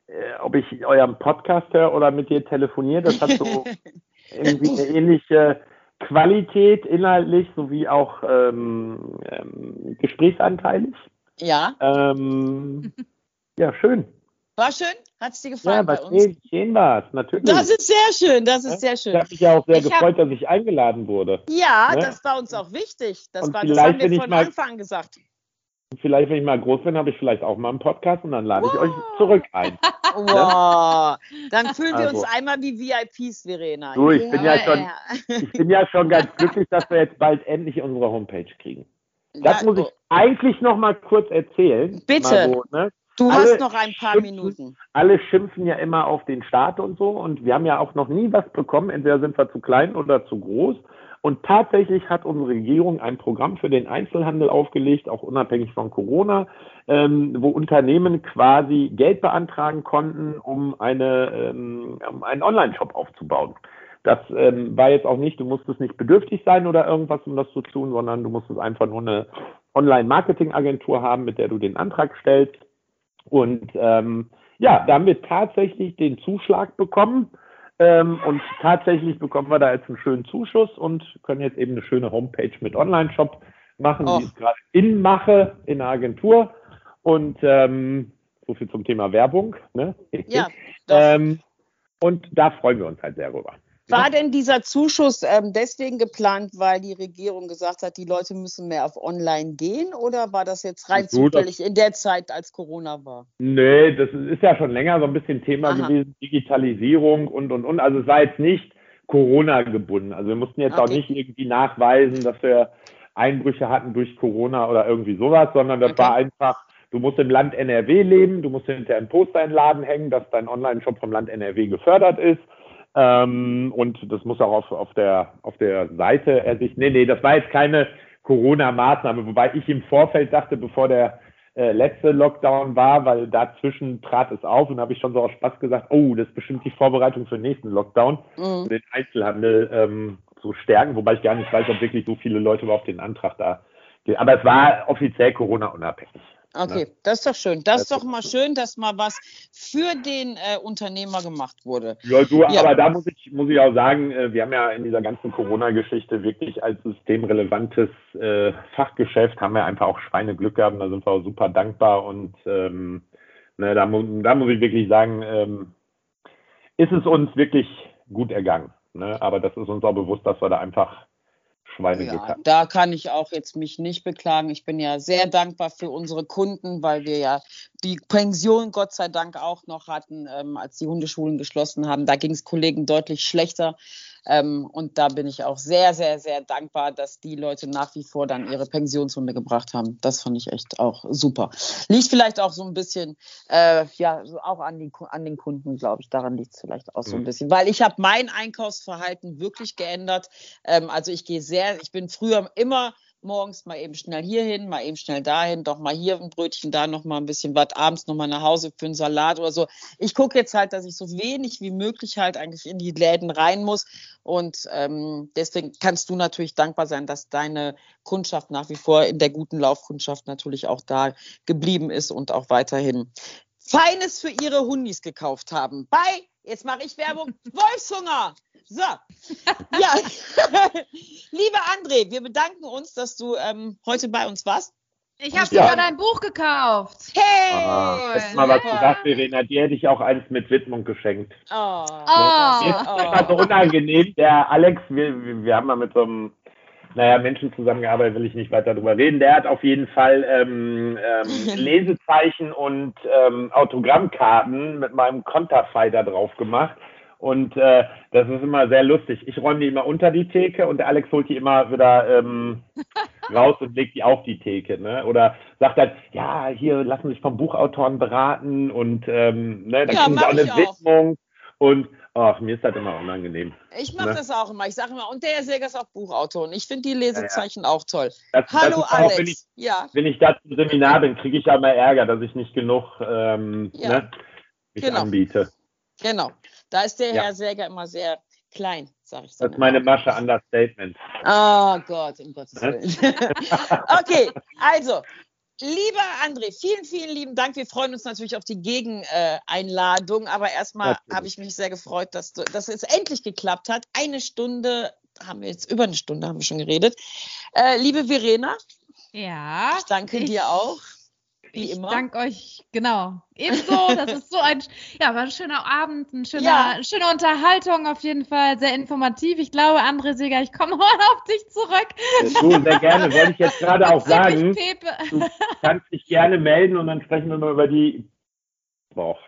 äh, ob ich euren Podcast höre oder mit dir telefoniere. Das hat so irgendwie eine ähnliche Qualität inhaltlich sowie auch ähm, ähm, gesprächsanteilig. Ja. Ähm, ja, schön. War schön? Hat es dir gefallen ja, bei uns? Schön, war es, natürlich. Das ist sehr schön, das ist ja? sehr schön. Ich habe mich ja auch sehr ich gefreut, hab... dass ich eingeladen wurde. Ja, ne? das war uns auch wichtig. Das, war, das haben wir von mal, Anfang an gesagt. Vielleicht, wenn ich mal groß bin, habe ich vielleicht auch mal einen Podcast und dann lade wow. ich euch zurück ein. Wow. Dann fühlen wir also. uns einmal wie VIPs, Verena. Du, ich, ja, bin ja schon, ich bin ja schon ganz glücklich, dass wir jetzt bald endlich unsere Homepage kriegen. Das muss ich oh. eigentlich noch mal kurz erzählen. Bitte. So, ne? Du alle hast noch ein paar schimpfen, Minuten. Alle schimpfen ja immer auf den Staat und so und wir haben ja auch noch nie was bekommen. Entweder sind wir zu klein oder zu groß. Und tatsächlich hat unsere Regierung ein Programm für den Einzelhandel aufgelegt, auch unabhängig von Corona, ähm, wo Unternehmen quasi Geld beantragen konnten, um, eine, ähm, um einen Online-Shop aufzubauen. Das ähm, war jetzt auch nicht, du musstest nicht bedürftig sein oder irgendwas, um das zu tun, sondern du musstest einfach nur eine Online-Marketing-Agentur haben, mit der du den Antrag stellst. Und ähm, ja, da haben wir tatsächlich den Zuschlag bekommen. Ähm, und tatsächlich bekommen wir da jetzt einen schönen Zuschuss und können jetzt eben eine schöne Homepage mit Online-Shop machen, oh. die ich gerade in mache in der Agentur. Und ähm, so viel zum Thema Werbung. Ne? Ja. ähm, und da freuen wir uns halt sehr drüber. War denn dieser Zuschuss ähm, deswegen geplant, weil die Regierung gesagt hat, die Leute müssen mehr auf Online gehen oder war das jetzt rein Gut, zufällig in der Zeit, als Corona war? Nee, das ist ja schon länger so ein bisschen Thema Aha. gewesen, Digitalisierung und und und. Also es war jetzt nicht Corona gebunden. Also wir mussten jetzt okay. auch nicht irgendwie nachweisen, dass wir Einbrüche hatten durch Corona oder irgendwie sowas, sondern das okay. war einfach, du musst im Land NRW leben, du musst hinter einem Poster in den Laden hängen, dass dein Online-Shop vom Land NRW gefördert ist ähm, und das muss auch auf, auf, der, auf der Seite ersichten. Nee, nee, das war jetzt keine Corona-Maßnahme, wobei ich im Vorfeld dachte, bevor der äh, letzte Lockdown war, weil dazwischen trat es auf und habe ich schon so aus Spaß gesagt, oh, das ist bestimmt die Vorbereitung für den nächsten Lockdown, mhm. den Einzelhandel ähm, zu stärken, wobei ich gar nicht weiß, ob wirklich so viele Leute überhaupt den Antrag da. Aber es war offiziell Corona-unabhängig. Okay, ne? das ist doch schön. Das ist doch mal schön, dass mal was für den äh, Unternehmer gemacht wurde. Ja, du, ja. aber da muss ich, muss ich auch sagen, äh, wir haben ja in dieser ganzen Corona-Geschichte wirklich als systemrelevantes äh, Fachgeschäft haben wir einfach auch Schweineglück gehabt da sind wir auch super dankbar und ähm, ne, da, da muss ich wirklich sagen, ähm, ist es uns wirklich gut ergangen. Ne? Aber das ist uns auch bewusst, dass wir da einfach Schweineglück ja, Da kann ich auch jetzt mich nicht beklagen. Ich bin ja sehr dankbar für unsere Kunden, weil wir ja die Pension Gott sei Dank auch noch hatten, ähm, als die Hundeschulen geschlossen haben. Da ging es Kollegen deutlich schlechter. Ähm, und da bin ich auch sehr, sehr, sehr dankbar, dass die Leute nach wie vor dann ihre Pensionshunde gebracht haben. Das fand ich echt auch super. Liegt vielleicht auch so ein bisschen, äh, ja, auch an, die, an den Kunden, glaube ich. Daran liegt es vielleicht auch so ein mhm. bisschen. Weil ich habe mein Einkaufsverhalten wirklich geändert. Ähm, also ich gehe sehr, ich bin früher immer morgens mal eben schnell hierhin, mal eben schnell dahin, doch mal hier ein Brötchen, da noch mal ein bisschen was, abends noch mal nach Hause für einen Salat oder so. Ich gucke jetzt halt, dass ich so wenig wie möglich halt eigentlich in die Läden rein muss und ähm, deswegen kannst du natürlich dankbar sein, dass deine Kundschaft nach wie vor in der guten Laufkundschaft natürlich auch da geblieben ist und auch weiterhin Feines für ihre Hundis gekauft haben. Bei, jetzt mache ich Werbung, Wolfshunger. So, ja, liebe André, wir bedanken uns, dass du ähm, heute bei uns warst. Ich habe ja. sogar dein Buch gekauft. Hey! Ah, hättest mal was gesagt, Verena. Dir hätte ich auch eins mit Widmung geschenkt. Oh. Oh. Mir ist das immer so unangenehm. Der Alex, wir, wir haben mal mit so einem naja, Menschen zusammengearbeitet, will ich nicht weiter drüber reden. Der hat auf jeden Fall ähm, ähm, Lesezeichen und ähm, Autogrammkarten mit meinem Konterfei da drauf gemacht. Und äh, das ist immer sehr lustig. Ich räume die immer unter die Theke und der Alex holt die immer wieder ähm, raus und legt die auf die Theke. Ne? Oder sagt dann, ja, hier lassen sich vom Buchautoren beraten und ähm, ne, dann Ja, kriegen sie auch eine auch. Widmung. Und ach, mir ist das immer unangenehm. Ich mache Ne? das auch immer. Ich sage immer, und der Herr Säger ist auch Buchautor. Und ich finde die Lesezeichen auch toll. Das, Hallo das ist auch, wenn ich, Alex. Ja, wenn ich da zum Seminar bin, kriege ich ja immer Ärger, dass ich nicht genug ähm, Ja. ne, mich Genau. anbiete. genau. Da ist der Ja. Herr Säger immer sehr klein, sage ich Das dann ist meine. Masche Understatement. Oh Gott, um Gottes Ne? Willen. okay, also, lieber André, vielen, vielen lieben Dank. Wir freuen uns natürlich auf die Gegeneinladung. Aber erstmal habe ich mich sehr gefreut, dass, du, dass es endlich geklappt hat. Eine Stunde haben wir jetzt, über eine Stunde haben wir schon geredet. Äh, liebe Verena, Ja. ich danke dir auch. Wie ich immer. danke euch, genau. Ebenso, das ist so ein, ja, war ein schöner Abend, ein schöner, Ja. eine schöne Unterhaltung auf jeden Fall, sehr informativ. Ich glaube, André Seger, ich komme heute auf dich zurück. Du, sehr gerne, wollte ich jetzt gerade auch sagen. Du kannst dich gerne melden und dann sprechen wir mal über die Bauch.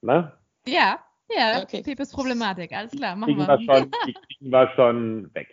Ne? Ja, ja, Okay. Pepes Problematik, alles klar, machen Kriegen wir. wir schon, die kriegen wir schon weg.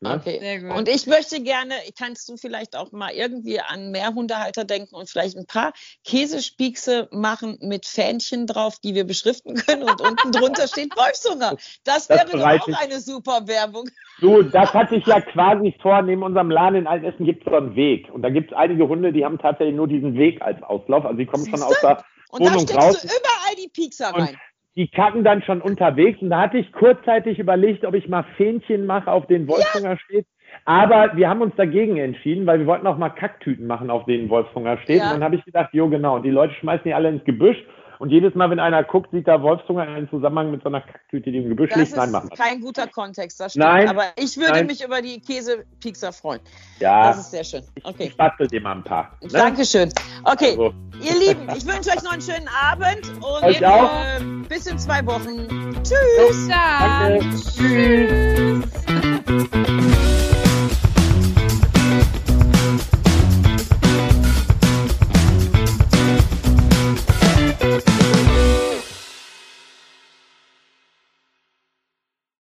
Ne? Okay. Sehr gut. Und ich möchte gerne, kannst du vielleicht auch mal irgendwie an mehr Hundehalter denken und vielleicht ein paar Käsespiekse machen mit Fähnchen drauf, die wir beschriften können und unten drunter steht Wolfshunger. Das Das wäre doch auch ich- eine super Werbung. Du, das hatte ich ja quasi vor. Neben unserem Laden in Altenessen gibt es so einen Weg. Und da gibt es einige Hunde, die haben tatsächlich nur diesen Weg als Auslauf. Also die kommen schon Siehste? aus der Und da Wohnung steckst raus. du überall die Piekser Und rein. Die kacken dann schon unterwegs. Und da hatte ich kurzzeitig überlegt, ob ich mal Fähnchen mache, auf denen Wolfshunger steht. Aber wir haben uns dagegen entschieden, weil wir wollten auch mal Kacktüten machen, auf denen Wolfshunger steht. Ja. Und dann habe ich gedacht, jo genau. Und die Leute schmeißen die alle ins Gebüsch. Und jedes Mal, wenn einer guckt, sieht da Wolfshunger in Zusammenhang mit so einer Kacktüte, die im Gebüsch Das liegt. ist Nein, machen wir. kein guter Kontext, das stimmt. Nein, Aber ich würde nein. mich über die Käsepiekser freuen. Ja, Das ist sehr schön. Okay. ich bastel dir mal ein paar. Ne? Dankeschön. Okay, Also, ihr Lieben, ich wünsche euch noch einen schönen Abend und Euch auch. Äh, bis in zwei Wochen. Tschüss. Bis dann. Danke. Tschüss.